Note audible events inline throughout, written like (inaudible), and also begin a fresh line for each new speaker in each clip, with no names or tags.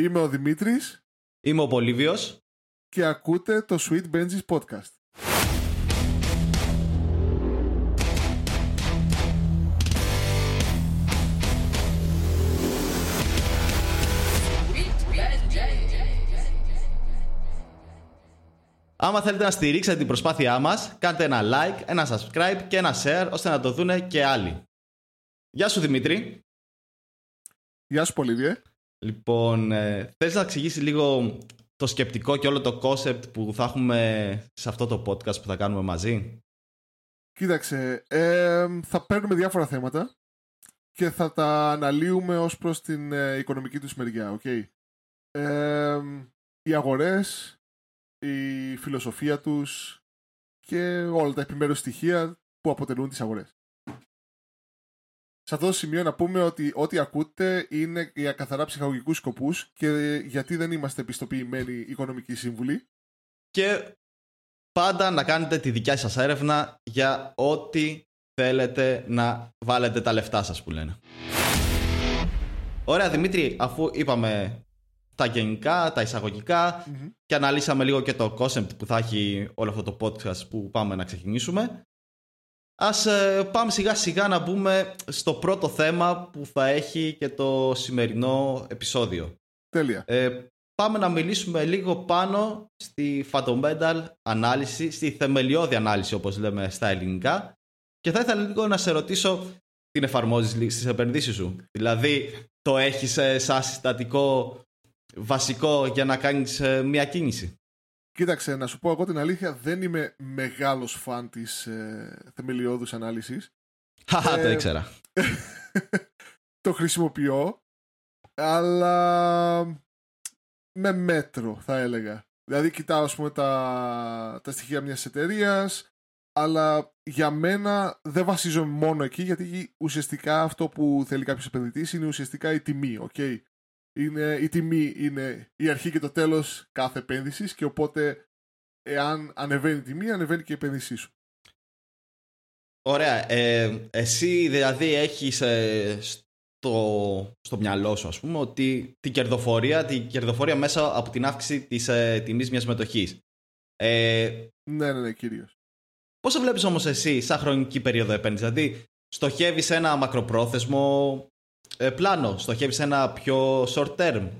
Είμαι ο Δημήτρης
Είμαι ο Πολύβιος
και ακούτε το Sweet Benji's Podcast.
Άμα θέλετε να στηρίξετε την προσπάθειά μας, κάντε ένα like, ένα subscribe και ένα share, ώστε να το δούνε και άλλοι. Γεια σου Δημήτρη.
Γεια σου Πολύβιε.
Λοιπόν, ε, θες να εξηγήσεις λίγο το σκεπτικό και όλο το concept που θα έχουμε σε αυτό το podcast που θα κάνουμε μαζί;
Κοίταξε, ε, θα παίρνουμε διάφορα θέματα και θα τα αναλύουμε ως προς την ε, οικονομική τους μεριά, okay. Ε, οι αγορές, η φιλοσοφία τους και όλα τα επιμέρους στοιχεία που αποτελούν τις αγορές. Σε αυτό το σημείο να πούμε ότι ό,τι ακούτε είναι για καθαρά ψυχαγωγικούς σκοπούς και γιατί δεν είμαστε επιστοποιημένοι οικονομικοί σύμβουλοι.
Και πάντα να κάνετε τη δικιά σας έρευνα για ό,τι θέλετε να βάλετε τα λεφτά σας που λένε. Ωραία Δημήτρη, αφού είπαμε τα γενικά, τα εισαγωγικα και αναλύσαμε λίγο και το concept που θα έχει όλο αυτό το podcast που πάμε να ξεκινήσουμε. Ας ε, πάμε σιγά σιγά να μπούμε στο πρώτο θέμα που θα έχει και το σημερινό επεισόδιο.
Τέλεια.
Ε, πάμε να μιλήσουμε λίγο πάνω στη fundamental ανάλυση, στη θεμελιώδη ανάλυση όπως λέμε στα ελληνικά και θα ήθελα λίγο να σε ρωτήσω την εφαρμόζεις στις επενδύσεις σου; Δηλαδή το έχεις ε, σαν συστατικό βασικό για να κάνεις ε, μια κίνηση;
Κοίταξε, να σου πω εγώ την αλήθεια, δεν είμαι μεγάλος φαν της ε, θεμελιώδους ανάλυσης.
Χαχα, το ήξερα. (laughs)
το χρησιμοποιώ, αλλά με μέτρο θα έλεγα. Δηλαδή κοιτάω ας πούμε τα, τα στοιχεία μιας εταιρείας, αλλά για μένα δεν βασίζομαι μόνο εκεί γιατί ουσιαστικά αυτό που θέλει κάποιος επενδυτής είναι ουσιαστικά η τιμή, okay? Είναι, η τιμή είναι η αρχή και το τέλος κάθε επένδυσης και οπότε εάν ανεβαίνει η τιμή ανεβαίνει και η επένδυσή σου.
Ωραία. Ε, εσύ δηλαδή έχεις ε, στο, στο μυαλό σου ας πούμε ότι την κερδοφορία, την κερδοφορία μέσα από την αύξηση της ε, τιμής μιας μετοχής.
Ε, ναι, ναι, ναι, κυρίως.
Πώς το βλέπεις όμως εσύ σαν χρονική περίοδο επένδυσης, δηλαδή στοχεύεις ένα μακροπρόθεσμο ε, πλάνο, στοχεύεις ένα πιο short term.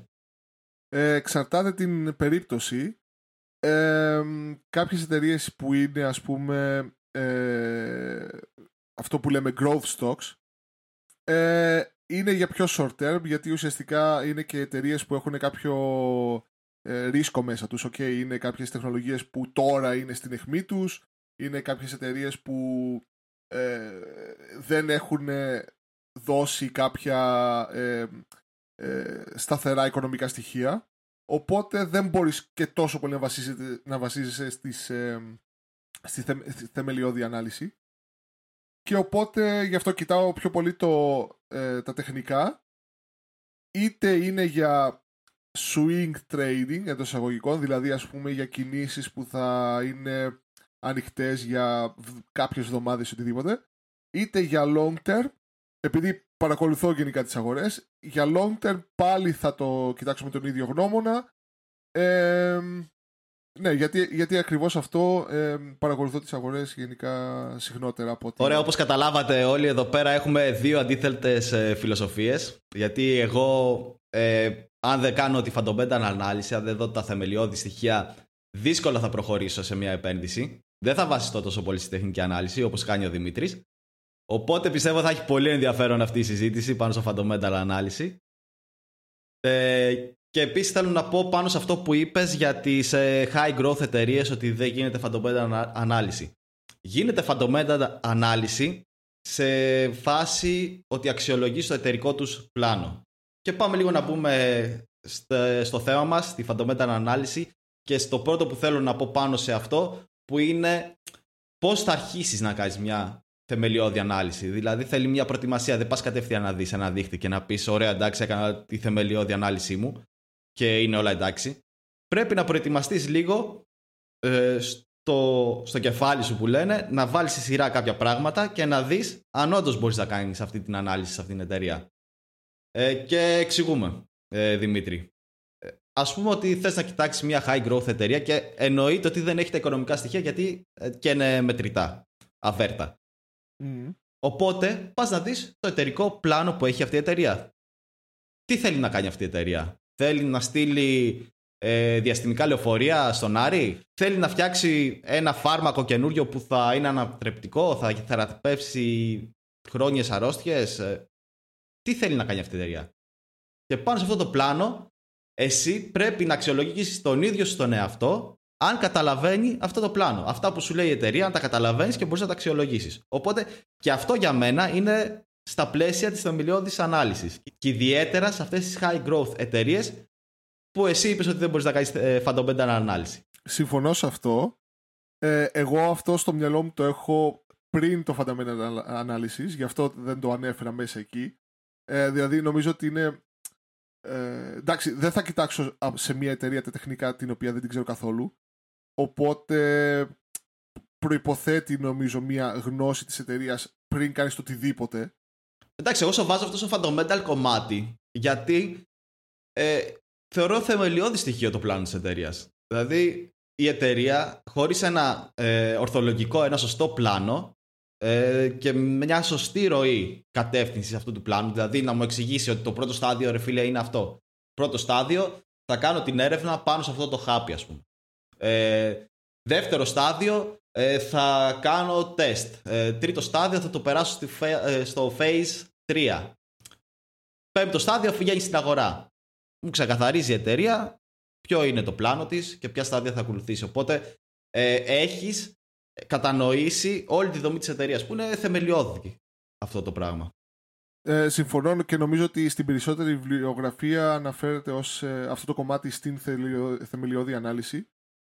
Ε, εξαρτάται την περίπτωση. Ε, κάποιες εταιρείες που είναι ας πούμε ε, αυτό που λέμε growth stocks ε, είναι για πιο short term γιατί ουσιαστικά είναι και εταιρείες που έχουν κάποιο ε, ρίσκο μέσα τους. Okay, είναι κάποιες τεχνολογίες που τώρα είναι στην αιχμή τους, είναι κάποιες εταιρείες που ε, δεν έχουν δώσει κάποια ε, ε, σταθερά οικονομικά στοιχεία. Οπότε δεν μπορείς και τόσο πολύ να, να βασίζεσαι στις, ε, στη, θεμελιώδη ανάλυση. Και οπότε γι' αυτό κοιτάω πιο πολύ το, ε, τα τεχνικά. Είτε είναι για swing trading εντός εισαγωγικών, δηλαδή ας πούμε για κινήσεις που θα είναι ανοιχτές για κάποιες εβδομάδες οτιδήποτε, είτε για long term επειδή παρακολουθώ γενικά τις αγορές, για long term πάλι θα το κοιτάξουμε τον ίδιο γνώμονα. Ε, ναι, γιατί, γιατί ακριβώς αυτό ε, παρακολουθώ τις αγορές γενικά συχνότερα από ότι...
Ωραία, όπως καταλάβατε όλοι εδώ πέρα έχουμε δύο αντίθετες ε, φιλοσοφίες. Γιατί εγώ, ε, αν δεν κάνω τη fundamental ανάλυση, αν δεν δω τα θεμελιώδη στοιχεία, δύσκολα θα προχωρήσω σε μια επένδυση. Δεν θα βασιστώ τόσο πολύ στη τεχνική ανάλυση, όπως κάνει ο Δημήτρης. Οπότε πιστεύω θα έχει πολύ ενδιαφέρον αυτή η συζήτηση πάνω στο fundamental ανάλυση. Ε, και επίσης θέλω να πω πάνω σε αυτό που είπες για τις ε, high growth εταιρείες ότι δεν γίνεται fundamental ανάλυση. Γίνεται fundamental ανάλυση σε φάση ότι αξιολογείς το εταιρικό τους πλάνο. Και πάμε λίγο να πούμε στο θέμα μας, τη fundamental ανάλυση και στο πρώτο που θέλω να πω πάνω σε αυτό που είναι πώς θα αρχίσεις να κάνεις μια θεμελιώδη ανάλυση. Δηλαδή θέλει μια προετοιμασία. Δεν πας κατευθείαν να δεις ένα δίχτυ και να πεις: Ωραία, εντάξει, έκανα τη θεμελιώδη ανάλυση μου και είναι όλα εντάξει. Πρέπει να προετοιμαστείς λίγο ε, στο, στο κεφάλι σου που λένε, να βάλεις στη σειρά κάποια πράγματα και να δεις αν όντως μπορείς να κάνεις αυτή την ανάλυση σε αυτήν την εταιρεία. Ε, και εξηγούμε, ε, Δημήτρη. Α πούμε ότι θες να κοιτάξεις μια high growth εταιρεία και εννοείται ότι δεν έχει τα οικονομικά στοιχεία γιατί ε, και είναι μετρητά, αβέρτα. Οπότε πας να δεις το εταιρικό πλάνο που έχει αυτή η εταιρεία. Τι θέλει να κάνει αυτή η εταιρεία; Θέλει να στείλει ε, διαστημικά λεωφορεία στον Άρη; Θέλει να φτιάξει ένα φάρμακο καινούριο που θα είναι ανατρεπτικό, θα θεραπεύσει χρόνιες αρρώστιες; Ε, τι θέλει να κάνει αυτή η εταιρεία; Και πάνω σε αυτό το πλάνο, εσύ πρέπει να αξιολογήσεις τον ίδιο σου τον εαυτό αν καταλαβαίνει αυτό το πλάνο. Αυτά που σου λέει η εταιρεία, αν τα καταλαβαίνεις και μπορείς να τα αξιολογήσεις. Οπότε και αυτό για μένα είναι στα πλαίσια της θεμελιώδης ανάλυσης. Και ιδιαίτερα σε αυτές τις high growth εταιρείες που εσύ είπες ότι δεν μπορείς να κάνεις ε, fundamental ανάλυση.
Συμφωνώ σε αυτό. Ε, εγώ αυτό στο μυαλό μου το έχω πριν το fundamental analysis, γι' αυτό δεν το ανέφερα μέσα εκεί. Ε, δηλαδή νομίζω ότι είναι. Ε, εντάξει, δεν θα κοιτάξω σε μια εταιρεία τα τεχνικά την οποία δεν την ξέρω καθόλου. Οπότε προϋποθέτει νομίζω μια γνώση της εταιρείας πριν κάνεις το οτιδήποτε.
Εντάξει, εγώ σε βάζω αυτό στο fundamental κομμάτι γιατί ε, θεωρώ θεμελιώδη στοιχείο το πλάνο της εταιρείας. Δηλαδή η εταιρεία χωρίς ένα ε, ορθολογικό, ένα σωστό πλάνο ε, και μια σωστή ροή κατεύθυνσης αυτού του πλάνου, δηλαδή να μου εξηγήσει ότι το πρώτο στάδιο ρε φίλε είναι αυτό. Πρώτο στάδιο θα κάνω την έρευνα πάνω σε αυτό το χάπι ας πούμε. Ε, δεύτερο στάδιο ε, θα κάνω τεστ. Ε, τρίτο στάδιο θα το περάσω στη, ε, στο phase 3. Πέμπτο στάδιο πηγαίνει στην αγορά. Μου ξεκαθαρίζει η εταιρεία ποιο είναι το πλάνο της και ποια στάδια θα ακολουθήσει. Οπότε ε, έχεις κατανοήσει όλη τη δομή της εταιρείας που είναι θεμελιώδη αυτό το πράγμα.
Ε, συμφωνώ και νομίζω ότι στην περισσότερη βιβλιογραφία αναφέρεται ως αυτό το κομμάτι στην θεμελιώδη ανάλυση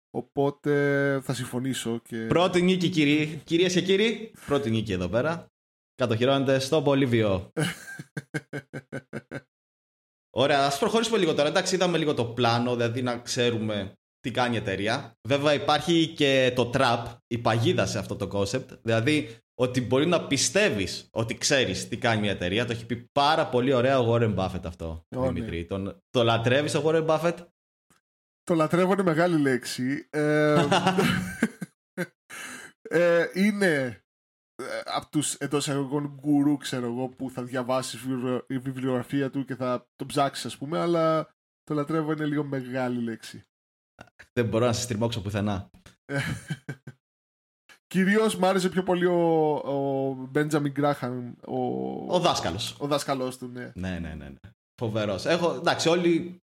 Οπότε θα συμφωνήσω. Και...
Πρώτη νίκη, κύριοι. Κυρίες και κύριοι. Πρώτη νίκη εδώ πέρα. Κατοχυρώνεται στο Πολύβιο. (laughs) Ωραία, ας προχωρήσουμε λίγο τώρα. Εντάξει, είδαμε λίγο το πλάνο, δηλαδή να ξέρουμε τι κάνει η εταιρεία. Βέβαια, υπάρχει και το trap, η παγίδα σε αυτό το concept. Δηλαδή, ότι μπορεί να πιστεύεις ότι ξέρεις τι κάνει μια εταιρεία. Το έχει πει πάρα πολύ ωραία ο Warren Buffett αυτό. Oh, Δημήτρη. Ναι. Τον, το λατρεύεις ο Warren Buffett;
Το λατρεύω είναι μεγάλη λέξη. Ε, (laughs) ε, είναι ε, από τους εντός εγωγών γκουρού, ξέρω εγώ, που θα διαβάσει η βιβλιογραφία του και θα το ψάξει, ας πούμε, αλλά το λατρεύω είναι λίγο μεγάλη λέξη.
Δεν μπορώ να σε στριμώξω πουθενά. (laughs)
Κυρίως μ' άρεσε πιο πολύ ο Μπέντζαμιν Γκράχαμ. Ο,
ο δάσκαλος.
Ο δάσκαλο του, ναι.
Ναι, ναι, ναι. ναι. Φοβερός. Έχω, εντάξει, όλοι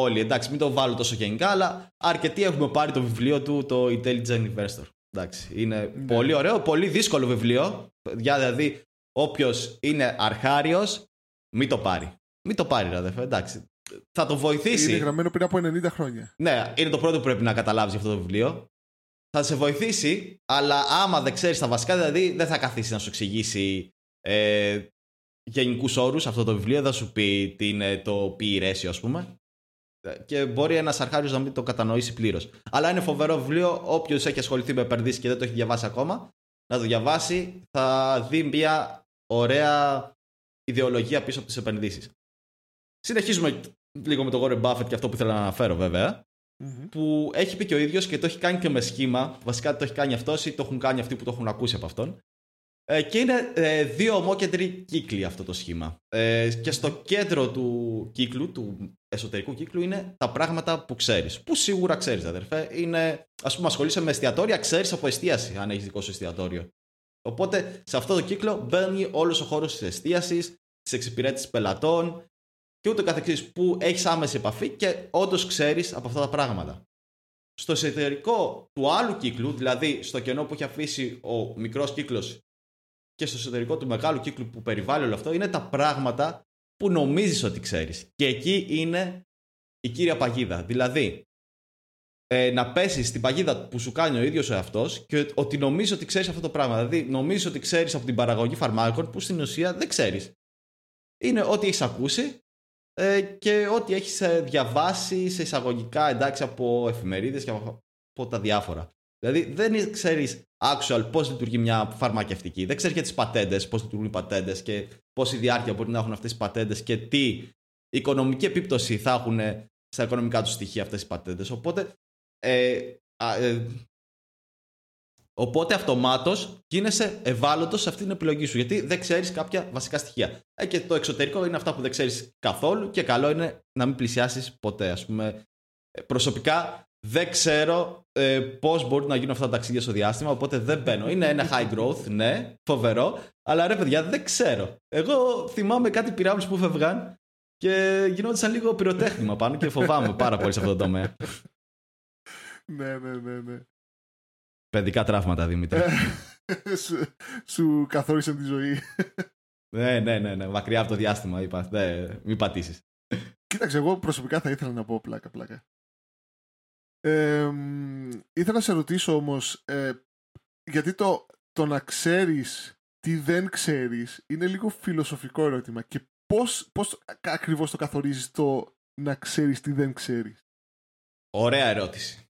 όλοι. Εντάξει, μην το βάλω τόσο γενικά, αλλά αρκετοί έχουμε πάρει το βιβλίο του, το Intelligent Investor. Εντάξει, είναι ναι. πολύ ωραίο, πολύ δύσκολο βιβλίο. Δηλαδή, όποιος είναι αρχάριος, μην το πάρει. Μην το πάρει, αδερφέ, εντάξει. Θα το βοηθήσει.
Είναι γραμμένο πριν από 90 χρόνια.
Ναι, είναι το πρώτο που πρέπει να καταλάβεις αυτό το βιβλίο. Θα σε βοηθήσει, αλλά άμα δεν ξέρεις τα βασικά, δηλαδή δεν θα καθίσει να σου εξηγήσει ε, γενικούς όρους αυτό το βιβλίο. Δεν θα σου πει τι είναι το PE ratio, ας πούμε και μπορεί ένας αρχάριος να μην το κατανοήσει πλήρως. Αλλά είναι φοβερό βιβλίο. Όποιος έχει ασχοληθεί με επενδύσεις και δεν το έχει διαβάσει ακόμα, να το διαβάσει, θα δει μια ωραία ιδεολογία πίσω από τις επενδύσεις. Συνεχίζουμε λίγο με τον Warren Buffett και αυτό που ήθελα να αναφέρω Που έχει πει και ο ίδιος και το έχει κάνει και με σχήμα. Βασικά το έχει κάνει αυτός ή το έχουν κάνει αυτοί που το έχουν ακούσει από αυτόν. Ε, και είναι ε, δύο ομόκεντροι κύκλοι αυτό το σχήμα. Ε, και στο κέντρο του κύκλου, του εσωτερικού κύκλου, είναι τα πράγματα που ξέρεις. Που σίγουρα ξέρεις, αδερφέ. Είναι, ας πούμε, ασχολείσαι με εστιατόρια, ξέρεις από εστίαση, αν έχεις δικό σου εστιατόριο. Οπότε σε αυτό το κύκλο μπαίνει όλος ο χώρος της εστίασης, της εξυπηρέτησης πελατών και ούτω καθεξής που έχεις άμεση επαφή και όντως ξέρεις από αυτά τα πράγματα. Στο εσωτερικό του άλλου κύκλου, δηλαδή στο κενό που έχει αφήσει ο μικρός κύκλος και στο εσωτερικό του μεγάλου κύκλου που περιβάλλει όλο αυτό είναι τα πράγματα που νομίζεις ότι ξέρεις. Και εκεί είναι η κύρια παγίδα. Δηλαδή, ε, να πέσεις στην παγίδα που σου κάνει ο ίδιος ο εαυτός και ότι νομίζεις ότι ξέρεις αυτό το πράγμα. Δηλαδή, νομίζεις ότι ξέρεις από την παραγωγή φαρμάκων που στην ουσία δεν ξέρεις. Είναι ό,τι έχεις ακούσει ε, και ό,τι έχεις ε, διαβάσει σε εισαγωγικά εντάξει από εφημερίδες και από τα διάφορα. Δηλαδή δεν ξέρεις actual πώς λειτουργεί μια φαρμακευτική. Δεν ξέρεις για τις πατέντες, πώς λειτουργούν οι πατέντες και πόση διάρκεια μπορεί να έχουν αυτές οι πατέντες και τι οικονομική επίπτωση θα έχουν στα οικονομικά τους στοιχεία αυτές οι πατέντες. Οπότε, ε, ε, οπότε αυτομάτως γίνεσαι ευάλωτος σε αυτή την επιλογή σου, γιατί δεν ξέρεις κάποια βασικά στοιχεία. Ε, και το εξωτερικό είναι αυτά που δεν ξέρεις καθόλου και καλό είναι να μην πλησιάσεις ποτέ. Ας πούμε, ε, προσωπικά δεν ξέρω ε, πώς μπορούν να γίνουν αυτά τα ταξίδια στο διάστημα, οπότε δεν μπαίνω. Είναι ένα high growth, ναι, φοβερό, αλλά ρε παιδιά, δεν ξέρω. Εγώ θυμάμαι κάτι πυράβλους που φεύγαν και γινόντουσαν λίγο πυροτέχνημα πάνω και φοβάμαι πάρα πολύ σε αυτό το τομέα.
ναι, ναι, ναι, ναι.
Παιδικά τραύματα, Δημήτρη.
Ε, σου, σου καθόρισαν τη ζωή.
ναι, ναι, ναι, ναι. Μακριά από το διάστημα, είπα. Ναι, μην πατήσεις.
Κοίταξε, εγώ προσωπικά θα ήθελα να πω πλάκα, πλάκα. Ε, ήθελα να σε ρωτήσω όμως, ε, γιατί το, το να ξέρεις τι δεν ξέρεις είναι λίγο φιλοσοφικό ερώτημα και πώς, πώς ακριβώς το καθορίζεις το να ξέρεις τι δεν ξέρεις;
Ωραία ερώτηση.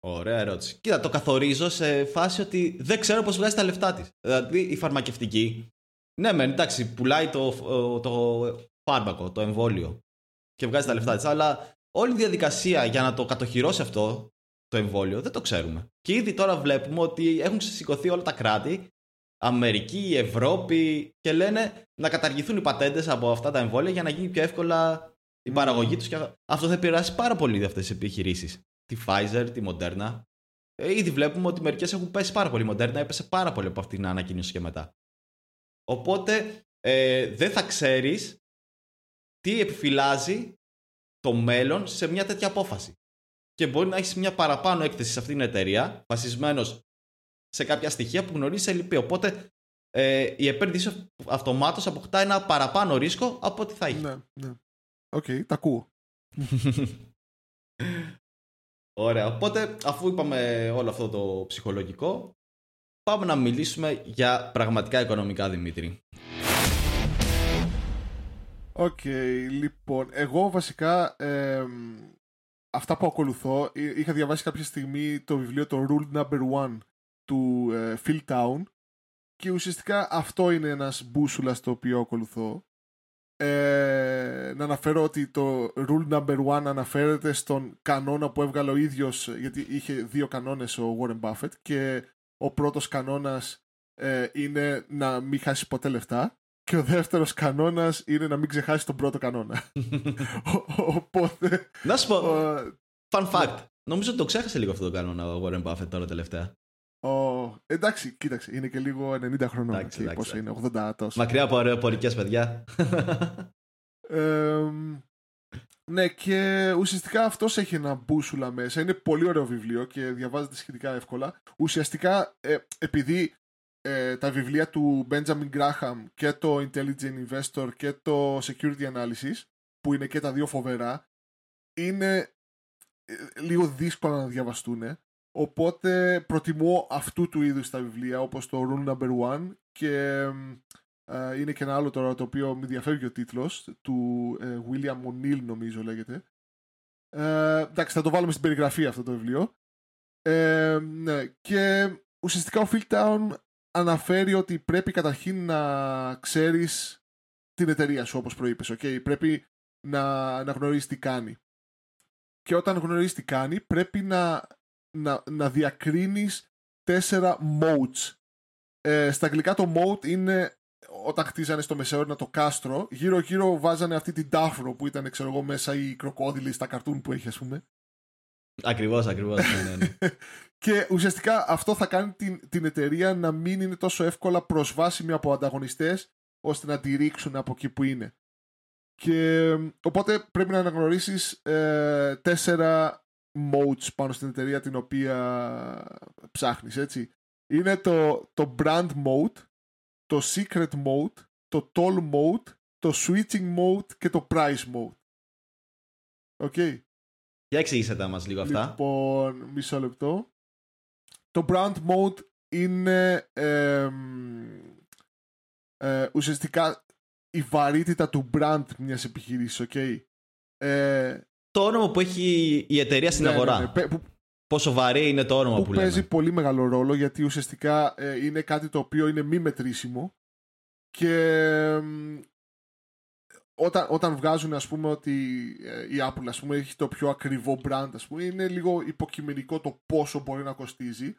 Ωραία ερώτηση. Κοίτα, το καθορίζω σε φάση ότι δεν ξέρω πώς βγάζει τα λεφτά της. Δηλαδή η φαρμακευτική, ναι μεν, εντάξει, πουλάει το, το φάρμακο, το εμβόλιο και βγάζει τα λεφτά της, αλλά όλη η διαδικασία για να το κατοχυρώσει αυτό το εμβόλιο δεν το ξέρουμε. Και ήδη τώρα βλέπουμε ότι έχουν σηκωθεί όλα τα κράτη, Αμερική, Ευρώπη, και λένε να καταργηθούν οι πατέντες από αυτά τα εμβόλια για να γίνει πιο εύκολα η παραγωγή τους. Και αυτό θα επηρεάσει πάρα πολύ αυτές τις επιχειρήσεις. Τη Pfizer, τη Moderna. Ε, ήδη βλέπουμε ότι μερικές έχουν πέσει πάρα πολύ. Η Moderna έπεσε πάρα πολύ από αυτήν την ανακοίνωση και μετά. Οπότε ε, δεν θα ξέρεις τι επιφυλάζει το μέλλον σε μια τέτοια απόφαση. Και μπορεί να έχεις μια παραπάνω έκθεση σε αυτήν την εταιρεία, βασισμένος σε κάποια στοιχεία που γνωρίζει ελλιπή. Οπότε ε, η επένδυση αυτομάτως αποκτά ένα παραπάνω ρίσκο από ό,τι θα είχε.
Ναι, ναι. OK, okay, τα ακούω. (laughs)
Ωραία. Οπότε, αφού είπαμε όλο αυτό το ψυχολογικό, πάμε να μιλήσουμε για πραγματικά οικονομικά, Δημήτρη.
Οκ, λοιπόν, εγώ βασικά αυτά που ακολουθώ, είχα διαβάσει κάποια στιγμή το βιβλίο το Rule Number One του ε, Phil Town και ουσιαστικά αυτό είναι ένας μπούσουλας το οποίο ακολουθώ. Ε, να αναφέρω ότι το Rule Number One αναφέρεται στον κανόνα που έβγαλε ο ίδιος, γιατί είχε δύο κανόνες ο Warren Buffett και ο πρώτος κανόνας ε, είναι να μην χάσεις ποτέ λεφτά και ο δεύτερος κανόνας είναι να μην ξεχάσει τον πρώτο κανόνα. (laughs) Οπότε...
Να σου πω, fun fact, νομίζω ότι το ξέχασε λίγο αυτό το κανόνα ο Warren Buffett τώρα τελευταία.
Oh, εντάξει, κοίταξε, είναι και λίγο 90 χρονών. Εντάξει, εντάξει, πόσο είναι, 80 τόσο.
Μακριά από αεροπορικές παιδιά. (laughs)
ε, ναι, και ουσιαστικά αυτός έχει ένα μπούσουλα μέσα. Είναι πολύ ωραίο βιβλίο και διαβάζεται σχετικά εύκολα. Ουσιαστικά, ε, επειδή ε, τα βιβλία του Benjamin Graham και το Intelligent Investor και το Security Analysis, που είναι και τα δύο φοβερά, είναι ε, λίγο δύσκολα να διαβαστούν. Οπότε προτιμώ αυτού του είδους τα βιβλία, όπως το Rule Number One και ε, είναι και ένα άλλο τώρα το οποίο με διαφεύγει ο τίτλος, του ε, William O'Neill νομίζω λέγεται. Ε, εντάξει, θα το βάλουμε στην περιγραφή αυτό το βιβλίο. Ε, ναι, και ουσιαστικά ο Town αναφέρει ότι πρέπει καταρχήν να ξέρεις την εταιρεία σου όπως προείπες, okay? πρέπει να, να γνωρίσεις τι κάνει. Και όταν γνωρίζεις τι κάνει πρέπει να, να, να διακρίνεις τέσσερα modes. Ε, στα αγγλικά το mode είναι όταν χτίζανε στο Μεσαίωνα το κάστρο, γύρω γύρω βάζανε αυτή την τάφρο που ήταν ξέρω εγώ μέσα οι κροκόδιλοι στα καρτούν που έχει ας πούμε.
Ακριβώς, ακριβώς. Ναι, ναι. (laughs) ναι.
και ουσιαστικά αυτό θα κάνει την, την εταιρεία να μην είναι τόσο εύκολα προσβάσιμη από ανταγωνιστές ώστε να τη ρίξουν από εκεί που είναι. Και οπότε πρέπει να αναγνωρίσεις ε, τέσσερα modes πάνω στην εταιρεία την οποία ψάχνεις, έτσι. Είναι το, το brand mode, το secret mode, το toll mode, το switching mode και το price mode. OK. Okay.
Για εξήγησε τα μας λίγο αυτά.
Λοιπόν, μισό λεπτό. Το brand moat είναι ε, ουσιαστικά η βαρύτητα του brand μιας επιχείρησης, okay. Ε,
το όνομα που έχει η εταιρεία στην ναι, αγορά. Ναι, ναι, Πόσο βαρύ είναι το όνομα που, που
παίζει πολύ μεγάλο ρόλο γιατί ουσιαστικά ε, είναι κάτι το οποίο είναι μη μετρήσιμο και όταν, όταν βγάζουν ας πούμε ότι ε, η Apple ας πούμε έχει το πιο ακριβό brand ας πούμε είναι λίγο υποκειμενικό το πόσο μπορεί να κοστίζει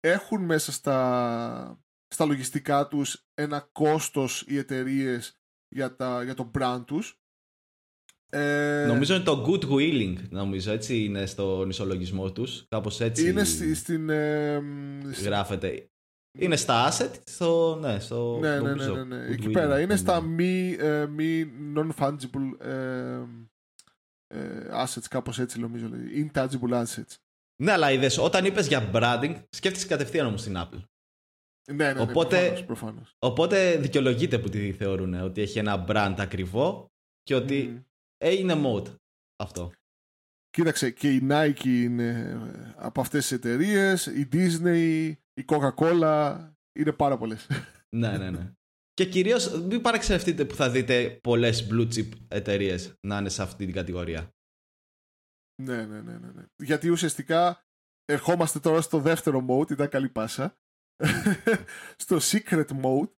έχουν μέσα στα, στα λογιστικά τους ένα κόστος οι εταιρείες για, για το brand τους
ε... Νομίζω είναι το good willing, νομίζω, έτσι είναι στον ισολογισμό τους, κάπως έτσι
είναι στη, στην... Ε,
γράφεται. Είναι στα asset, στο, ναι, στο
ναι, ναι, ναι, ναι, ναι. Εκεί πέρα. Είναι στα μη, ε, μη non-fungible ε, ε, assets, κάπως έτσι νομίζω. Intangible assets.
Ναι, αλλά είδες, όταν είπες για branding, σκέφτεσαι κατευθείαν όμως την Apple.
Ναι, ναι, ναι οπότε, προφανώς,
Οπότε δικαιολογείται που τη θεωρούν ότι έχει ένα brand ακριβό και ότι ε, είναι mode αυτό.
Κοίταξε, και η Nike είναι από αυτές τις εταιρείες, η Disney, η Coca-Cola, είναι πάρα πολλές.
ναι, ναι, ναι. Και κυρίως μην παραξενευτείτε που θα δείτε πολλές blue chip εταιρείες να είναι σε αυτή την κατηγορία.
Ναι, ναι, ναι, ναι. ναι. Γιατί ουσιαστικά ερχόμαστε τώρα στο δεύτερο mode, ήταν καλή πάσα. (laughs) στο secret mode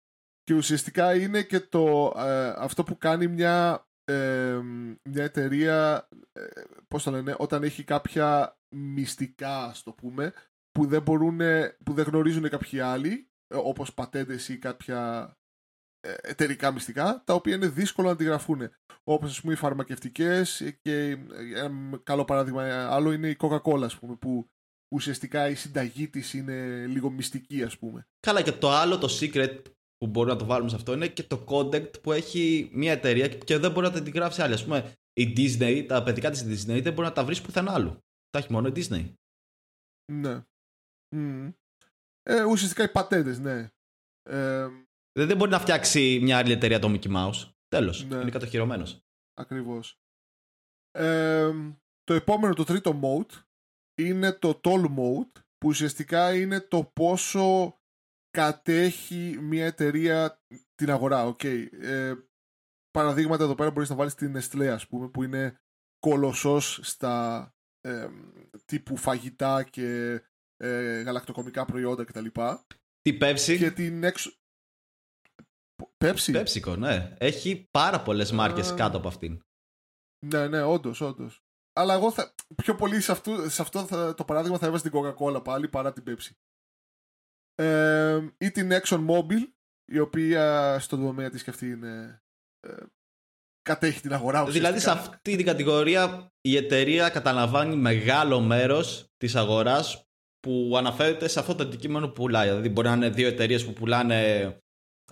και ουσιαστικά είναι και το, ε, αυτό που κάνει μια μια εταιρεία, ε, πώς το λένε, όταν έχει κάποια μυστικά, ας το πούμε, που δεν, μπορούν, που δεν γνωρίζουν κάποιοι άλλοι, ε, όπως πατέντες ή κάποια ε, εταιρικά μυστικά, τα οποία είναι δύσκολο να αντιγραφούν. Όπως ας πούμε οι φαρμακευτικές και ένα καλό παράδειγμα άλλο είναι η Coca-Cola, ας πούμε, που ουσιαστικά η συνταγή της είναι λίγο μυστική, ας πούμε.
Καλά και το άλλο, το secret που μπορούμε να το βάλουμε σε αυτό είναι και το content που έχει μια εταιρεία και δεν μπορεί να τα αντιγράψει άλλη. Α πούμε, η Disney, τα παιδικά της Disney δεν μπορεί να τα βρεις πουθενά άλλου. Τα έχει μόνο η Disney.
Ναι. Mm. Ε, ουσιαστικά οι πατέντες, ναι.
Ε, δεν μπορεί να φτιάξει μια άλλη εταιρεία το Mickey Mouse. Τέλος. Ναι. Είναι κατοχυρωμένος.
Ακριβώς. Ε, το επόμενο, το τρίτο mode, είναι το tall mode, που ουσιαστικά είναι το πόσο κατέχει μια εταιρεία την αγορά. Okay. Ε, παραδείγματα εδώ πέρα μπορείς να βάλεις την Nestlé ας πούμε που είναι κολοσσός στα ε, τύπου φαγητά και ε, γαλακτοκομικά προϊόντα κτλ.
Τι Pepsi.
Και την έξω... Pepsi.
Pepsico, ναι. Έχει πάρα πολλές μάρκες κάτω από αυτήν.
Ναι, ναι, όντως, όντως. Αλλά εγώ θα, πιο πολύ σε αυτό, σε αυτό θα, το παράδειγμα θα έβαζα την Coca-Cola πάλι παρά την Pepsi ή την ExxonMobil η οποία στον τομέα της και αυτή είναι ε, κατέχει την αγορά
ουσιαστικά. Δηλαδή σε αυτή την κατηγορία η εταιρεία καταλαμβάνει μεγάλο μέρος της αγοράς που αναφέρεται σε αυτό το αντικείμενο που πουλάει. Δηλαδή μπορεί να είναι δύο εταιρείες που πουλάνε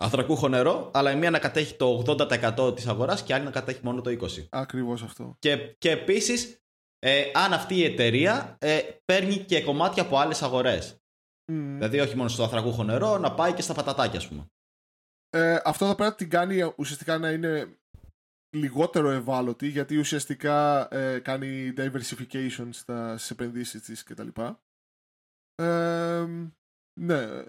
ανθρακούχο νερό, αλλά η μία να κατέχει το 80% της αγοράς και η άλλη να κατέχει μόνο το 20%.
Ακριβώς αυτό.
Και, και επίσης, ε, αν αυτή η εταιρεία ε, παίρνει και κομμάτια από άλλες αγορές. Mm. Δηλαδή όχι μόνο στο αθρακούχο νερό, να πάει και στα πατατάκια, ας πούμε.
Ε, αυτό θα πρέπει να την κάνει ουσιαστικά να είναι λιγότερο ευάλωτη, γιατί ουσιαστικά ε, κάνει diversification στα, στις επενδύσεις της κτλ. Ε, ναι,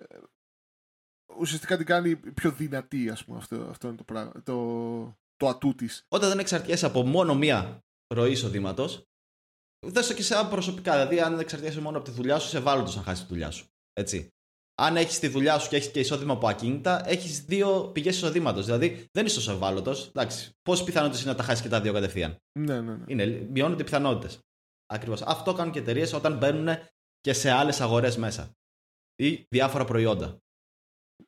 ουσιαστικά την κάνει πιο δυνατή, ας πούμε, αυτό, αυτό είναι το πράγμα, το, το ατού της.
Όταν δεν εξαρτιέσαι από μόνο μία ροή εισοδήματος, δες και σε προσωπικά. Δηλαδή, αν εξαρτιέσαι μόνο από τη δουλειά σου, σε ευάλωτος να χάσεις τη δουλειά σου. Έτσι. Αν έχεις τη δουλειά σου και έχεις και εισόδημα από ακίνητα, έχεις δύο πηγές εισοδήματος. Δηλαδή δεν είσαι τόσο ευάλωτος. Πόσε πιθανότητες είναι να τα χάσεις και τα δύο κατευθείαν;
Ναι, ναι, ναι.
Είναι, μειώνονται οι πιθανότητες. Ακριβώς. Αυτό κάνουν και εταιρείες όταν μπαίνουν και σε άλλες αγορές μέσα. Ή διάφορα προϊόντα.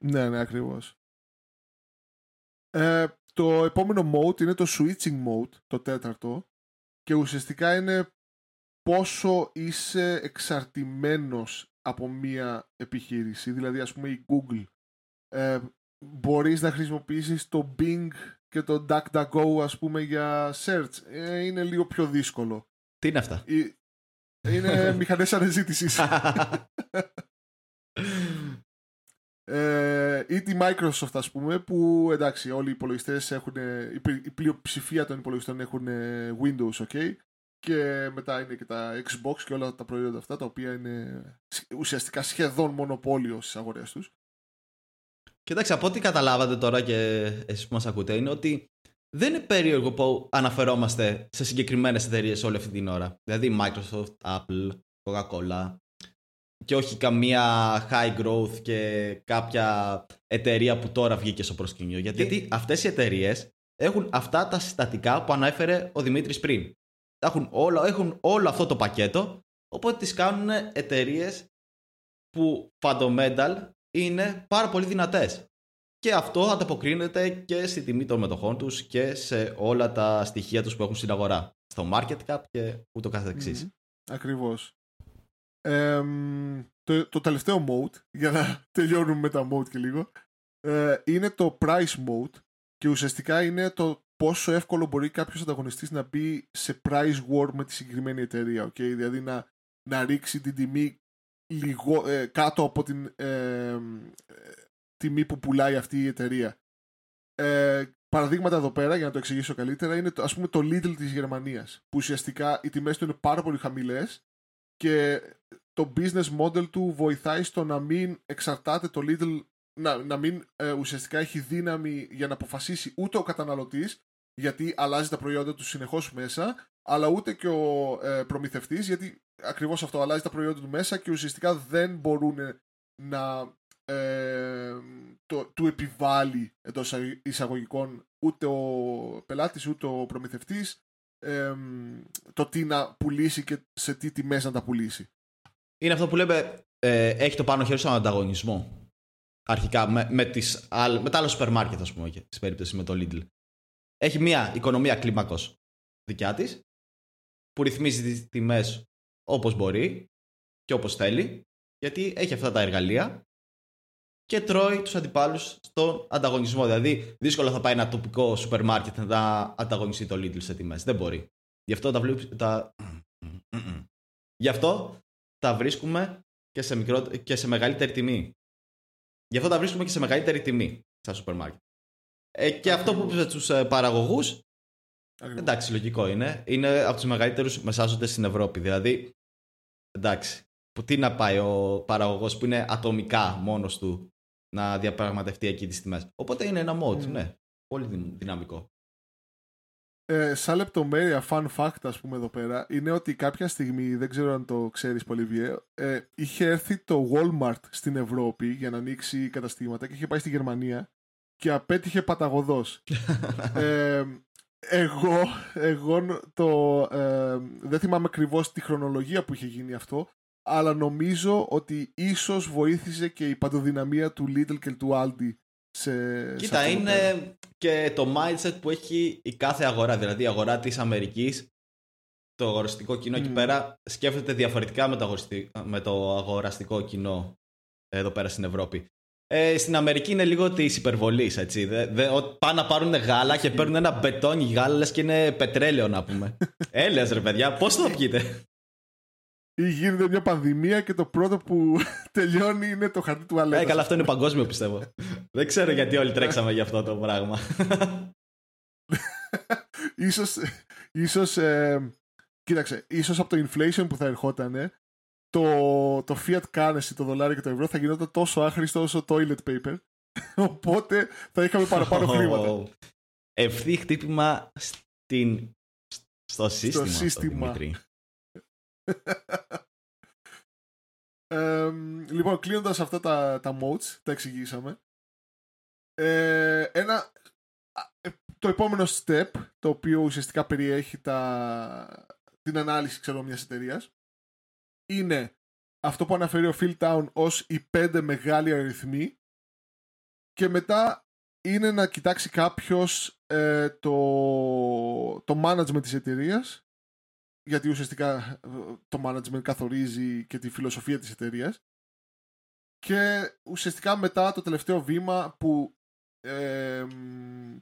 Ναι, ναι, ακριβώς. Ε, το επόμενο mode είναι το switching mode, το τέταρτο. Και ουσιαστικά είναι πόσο είσαι εξαρτημένος από μία επιχείρηση. Δηλαδή, ας πούμε, η Google. Ε, μπορείς να χρησιμοποιήσεις το Bing και το DuckDuckGo, ας πούμε, για search. Ε, είναι λίγο πιο δύσκολο.
Τι είναι αυτά;
Είναι μηχανές αναζήτησης. (laughs) (laughs) ε, ή τη Microsoft, ας πούμε, που εντάξει, όλοι οι υπολογιστές έχουν, η πλειοψηφία των υπολογιστών έχουν Windows, ok και μετά είναι και τα Xbox και όλα τα προϊόντα αυτά τα οποία είναι ουσιαστικά σχεδόν μονοπόλιο στις αγορές τους.
Κοιτάξτε, από ό,τι καταλάβατε τώρα και εσείς που μας ακούτε είναι ότι δεν είναι περίεργο που αναφερόμαστε σε συγκεκριμένες εταιρείες όλη αυτή την ώρα. Δηλαδή Microsoft, Apple, Coca-Cola και όχι καμία high growth και κάποια εταιρεία που τώρα βγήκε στο προσκήνιο. Γιατί, Γιατί αυτές οι εταιρείες έχουν αυτά τα συστατικά που ανέφερε ο Δημήτρης πριν. Έχουν όλο, έχουν όλο αυτό το πακέτο, οπότε τις κάνουν εταιρείες που fundamental είναι πάρα πολύ δυνατές. Και αυτό ανταποκρίνεται και στη τιμή των μετοχών τους και σε όλα τα στοιχεία τους που έχουν στην αγορά. Στο market cap και ούτω καθεξής. Mm,
ακριβώς. Το, το τελευταίο mode, για να (laughs) τελειώνουμε με τα mode και λίγο, ε, είναι το price mode και ουσιαστικά είναι το πόσο εύκολο μπορεί κάποιος ανταγωνιστής να μπει σε price war με τη συγκεκριμένη εταιρεία. Okay? Δηλαδή να, να ρίξει την τιμή λιγο, ε, κάτω από την ε, τιμή που πουλάει αυτή η εταιρεία. Ε, παραδείγματα εδώ πέρα, για να το εξηγήσω καλύτερα, είναι το, ας πούμε το Lidl της Γερμανίας, που ουσιαστικά οι τιμές του είναι πάρα πολύ χαμηλές και το business model του βοηθάει στο να μην εξαρτάται το Lidl, να, να μην ε, ουσιαστικά έχει δύναμη για να αποφασίσει ούτε ο καταναλωτής, γιατί αλλάζει τα προϊόντα του συνεχώς μέσα, αλλά ούτε και ο ε, προμηθευτής, γιατί ακριβώς αυτό αλλάζει τα προϊόντα του μέσα και ουσιαστικά δεν μπορούν να ε, το, του επιβάλλει εντός εισαγωγικών ούτε ο πελάτης ούτε ο προμηθευτής το τι να πουλήσει και σε τι τιμές να τα πουλήσει.
Είναι αυτό που λέμε ε, έχει το πάνω χέρι στον ανταγωνισμό. Αρχικά με, με, τις, με τα άλλα σούπερ μάρκετ, ας πούμε, στην περίπτωση με το Lidl. Έχει μια οικονομία κλίμακος δικιά της που ρυθμίζει τις τιμές όπως μπορεί και όπως θέλει γιατί έχει αυτά τα εργαλεία και τρώει τους αντιπάλους στον ανταγωνισμό. Δηλαδή, δύσκολα θα πάει ένα τοπικό σούπερ μάρκετ να ανταγωνιστεί το Lidl σε τιμές. Δεν μπορεί. Γι' αυτό τα, τα... Γι' αυτό τα βρίσκουμε και σε, μικρό... και σε μεγαλύτερη τιμή. Γι' αυτό τα βρίσκουμε και σε μεγαλύτερη τιμή στα σούπερ μάρκετ. Ε, και αυτό που είπε του ε, παραγωγούς. Εντάξει, λογικό είναι. Είναι από τους μεγαλύτερους μεσάζοντες στην Ευρώπη. Δηλαδή, εντάξει. Που τι να πάει ο παραγωγός που είναι ατομικά μόνος του να διαπραγματευτεί εκεί τις τιμές. Οπότε είναι ένα mode, mm. ναι. Πολύ δυναμικό.
Ε, σαν λεπτομέρεια, fun fact, ας πούμε εδώ πέρα, είναι ότι κάποια στιγμή, δεν ξέρω αν το ξέρεις πολύ βιέ, ε, είχε έρθει το Walmart στην Ευρώπη για να ανοίξει καταστήματα και είχε πάει στη Γερμανία και απέτυχε παταγωδός. (laughs) ε, εγώ, εγώ το, ε, δεν θυμάμαι ακριβώς τη χρονολογία που είχε γίνει αυτό, αλλά νομίζω ότι ίσως βοήθησε και η παντοδυναμία του Lidl και του Aldi σε,
Κοίτα, είναι και το mindset που έχει η κάθε αγορά. Δηλαδή η αγορά της Αμερικής, το αγοραστικό κοινό mm. εκεί πέρα σκέφτεται διαφορετικά με το, με το αγοραστικό κοινό εδώ πέρα στην Ευρώπη. Ε, στην Αμερική είναι λίγο της υπερβολής, έτσι. Δε, δε, πάνε να πάρουν γάλα και παίρνουν ένα μπετόνι γάλα, λες και είναι πετρέλαιο να πούμε. (laughs) Έλεας ρε παιδιά, πώς το πιείτε
ή γίνεται μια πανδημία και το πρώτο που (laughs) τελειώνει είναι το χαρτί του Αλέτα.
Ε, καλά, αυτό είναι παγκόσμιο πιστεύω. Δεν ξέρω γιατί όλοι τρέξαμε για αυτό το πράγμα. (laughs)
ίσως, ίσως ε, κοίταξε, ίσως από το inflation που θα ερχόταν το, το fiat currency, το δολάριο και το ευρώ θα γινόταν τόσο άχρηστο όσο toilet paper. (laughs) Οπότε θα είχαμε παραπάνω χρήματα.
Ευθύ χτύπημα στην, στο σύστημα. Στο σύστημα
λοιπόν, κλείνοντας αυτά τα, τα modes, τα εξηγήσαμε. Ε, ένα, ε, το επόμενο step, το οποίο ουσιαστικά περιέχει τα, την ανάλυση ξέρω, μιας εταιρείας, είναι αυτό που αναφέρει ο Phil Town ως οι πέντε μεγάλοι αριθμοί και μετά είναι να κοιτάξει κάποιος ε, το, το management της εταιρείας γιατί ουσιαστικά ε, το management καθορίζει και τη φιλοσοφία της εταιρείας. και ουσιαστικά μετά το τελευταίο βήμα που ε,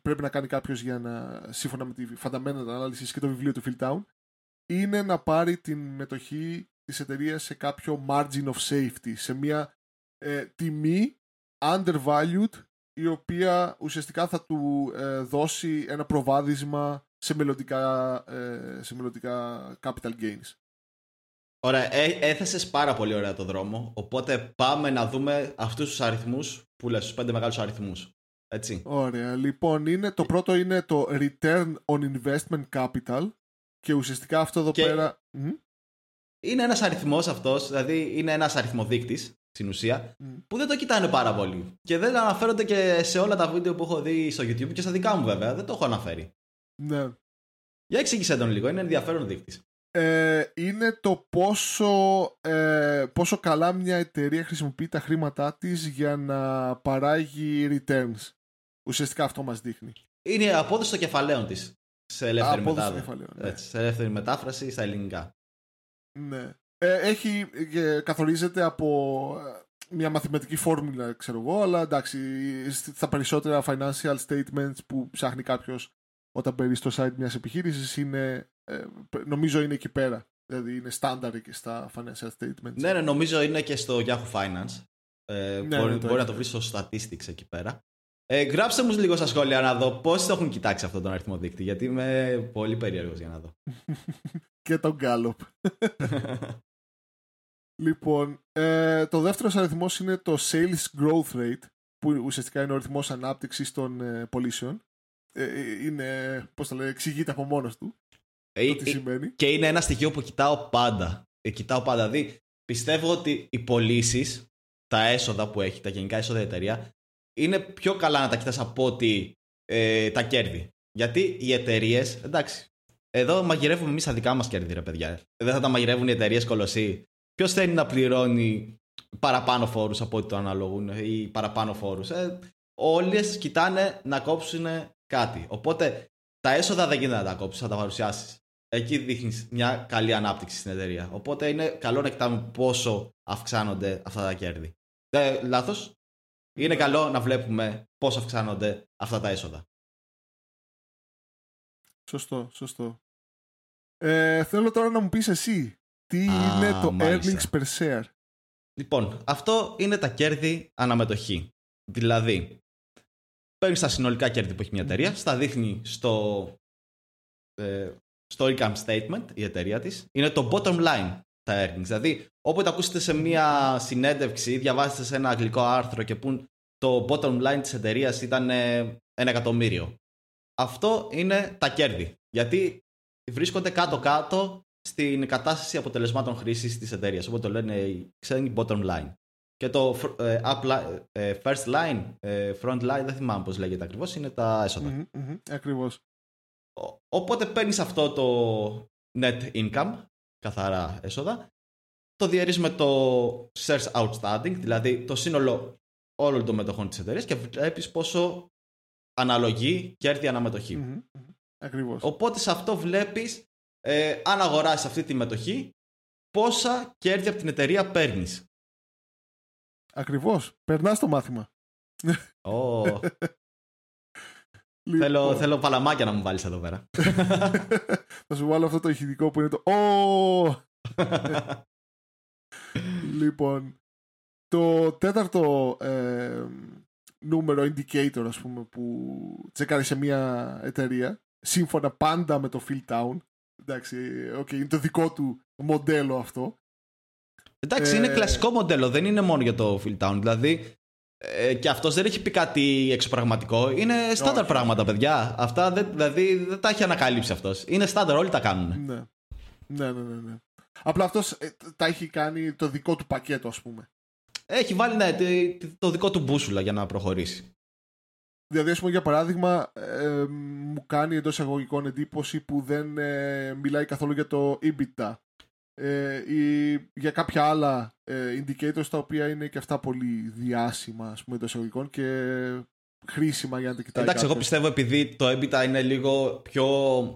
πρέπει να κάνει κάποιος για να σύμφωνα με τη fundamental ανάλυση και το βιβλίο του Phil Town είναι να πάρει την μετοχή της εταιρείας σε κάποιο margin of safety σε μια ε, τιμή undervalued η οποία ουσιαστικά θα του ε, δώσει ένα προβάδισμα σε μελλοντικά, ε, σε μελλοντικά capital gains.
Ωραία, ε, έθεσες πάρα πολύ ωραία το δρόμο, οπότε πάμε να δούμε αυτούς τους αριθμούς που λες, τους πέντε μεγάλους αριθμούς. Έτσι.
Ωραία, λοιπόν, είναι, το πρώτο είναι το Return on Investment Capital και ουσιαστικά αυτό εδώ πέρα...
Είναι ένας αριθμός αυτός, δηλαδή είναι ένας αριθμοδείκτης στην ουσία, που δεν το κοιτάνε πάρα πολύ. Και δεν αναφέρονται και σε όλα τα βίντεο που έχω δει στο YouTube και στα δικά μου βέβαια. Δεν το έχω αναφέρει.
Ναι.
Για εξήγησέ τον λίγο, είναι ενδιαφέρον δείκτης.
Ε, είναι το πόσο, ε, πόσο καλά μια εταιρεία χρησιμοποιεί τα χρήματά της για να παράγει returns. Ουσιαστικά αυτό μας δείχνει.
Είναι η απόδοση των κεφαλαίων της σε ελεύθερη,
Απόδοση
μετάδοση.
κεφαλαίων, ναι.
Έτσι, σε ελεύθερη μετάφραση στα ελληνικά.
Ναι. Ε, έχει, ε, καθορίζεται από ε, μια μαθηματική φόρμουλα, ξέρω εγώ, αλλά εντάξει, στα περισσότερα financial statements που ψάχνει κάποιος όταν μπαίνει στο site μιας επιχείρησης είναι, ε, νομίζω είναι εκεί πέρα. Δηλαδή είναι στάνταρ και στα financial statements.
Ναι, ναι, νομίζω είναι και στο Yahoo Finance. Ε,
Ναι,
μπορεί
ναι, το
μπορεί να
έχει.
το βρεις στο Statistics εκεί πέρα. Ε, γράψτε μου λίγο στα σχόλια να δω πώς το έχουν κοιτάξει αυτόν τον αριθμό δείκτη, γιατί είμαι πολύ περίεργος για να δω. (laughs)
και τον Gallup. (laughs) λοιπόν, ε, το δεύτερος αριθμός είναι το sales growth rate, που ουσιαστικά είναι ο ρυθμός ανάπτυξης των ε, πωλήσεων. Ε, είναι, πώς το λέει, εξηγείται από μόνος του
Ε,
το τι
ε,
σημαίνει.
και είναι ένα στοιχείο που κοιτάω πάντα. Ε, κοιτάω πάντα. Δηλαδή, πιστεύω ότι οι πωλήσεις, τα έσοδα που έχει, τα γενικά έσοδα η εταιρεία, είναι πιο καλά να τα κοιτάς από ότι ε, τα κέρδη. Γιατί οι εταιρείες, εντάξει, εδώ μαγειρεύουμε εμείς τα δικά μας κέρδη, ρε παιδιά. Δεν θα τα μαγειρεύουν οι εταιρείες κολοσσοί. Ποιος θέλει να πληρώνει παραπάνω φόρους από ό,τι το αναλογούν ή παραπάνω φόρους. Ε, Όλες κοιτάνε να κόψουν κάτι. Οπότε τα έσοδα δεν γίνεται να τα κόψεις, θα τα παρουσιάσεις. Εκεί δείχνεις μια καλή ανάπτυξη στην εταιρεία. Οπότε είναι καλό να κοιτάμε πόσο αυξάνονται αυτά τα κέρδη. Δεν λάθος. Είναι καλό να βλέπουμε πόσο αυξάνονται αυτά τα έσοδα.
Σωστό, σωστό. Ε, θέλω τώρα να μου πεις εσύ τι
Α,
είναι το
μάλιστα.
earnings per share;
Λοιπόν, αυτό είναι τα κέρδη αναμετοχή. Δηλαδή, παίρνει τα συνολικά κέρδη που έχει μια εταιρεία, στα δείχνει στο, ε, στο income statement η εταιρεία της. Είναι το bottom line τα earnings. Δηλαδή, όποτε ακούσετε σε μια συνέντευξη ή διαβάσετε σε ένα αγγλικό άρθρο και πούν το bottom line της εταιρείας ήταν ε, ένα εκατομμύριο. Αυτό είναι τα κέρδη. Γιατί βρίσκονται κάτω-κάτω στην κατάσταση αποτελεσμάτων χρήσης της εταιρείας. Οπότε το λένε οι ξένοι bottom line. Και το fr- ε, up li- ε, first line, ε, front line, δεν θυμάμαι πώς λέγεται ακριβώς, είναι τα έσοδα.
Μμμ, μμμ, Ακριβώς.
Ο- Οπότε παίρνεις αυτό το net income, καθαρά έσοδα, το διαιρείς με το shares outstanding, δηλαδή το σύνολο όλων των μετοχών της εταιρείας και βλέπεις πόσο αναλογεί κέρδη αναμετοχή.
Μμμ, μμμ. Ακριβώς.
Οπότε σε αυτό βλέπεις ε, αν αγοράσεις αυτή τη μετοχή πόσα κέρδη από την εταιρεία παίρνεις.
Ακριβώς. Περνάς το μάθημα.
Ω,
Λοιπόν,
θέλω, θέλω παλαμάκια να μου βάλεις εδώ πέρα. (laughs)
θα σου βάλω αυτό το ηχητικό που είναι το «Ω». λοιπόν, το τέταρτο ε, νούμερο indicator, ας πούμε, που τσεκάρει σε μια εταιρεία, σύμφωνα πάντα με το Fill Town, εντάξει, okay, είναι το δικό του μοντέλο αυτό,
Εντάξει,
Ε,
είναι κλασικό μοντέλο, δεν είναι μόνο για το Fill Town. Δηλαδή, ε, και αυτός δεν έχει πει κάτι εξωπραγματικό. Είναι στάνταρ
Όχι.
πράγματα, παιδιά. Αυτά δεν, δηλαδή, δεν τα έχει ανακαλύψει αυτός. Είναι στάνταρ, όλοι τα κάνουν.
Ναι. Ναι, ναι, ναι, ναι. Απλά αυτός ε, τα έχει κάνει το δικό του πακέτο, ας πούμε.
Έχει βάλει ναι, τη- τη- το δικό του μπούσουλα για να προχωρήσει.
Δηλαδή, ας πούμε, για παράδειγμα, ε, μου κάνει εντός εισαγωγικών εντύπωση που δεν ε, μιλάει καθόλου για το EBITDA ε, ή για κάποια άλλα ε, indicators τα οποία είναι και αυτά πολύ διάσημα, ας πούμε, εντό εισαγωγικών και χρήσιμα για να τα κοιτάει
Εντάξει, εγώ
κάποιος.
πιστεύω επειδή το EBITDA είναι λίγο πιο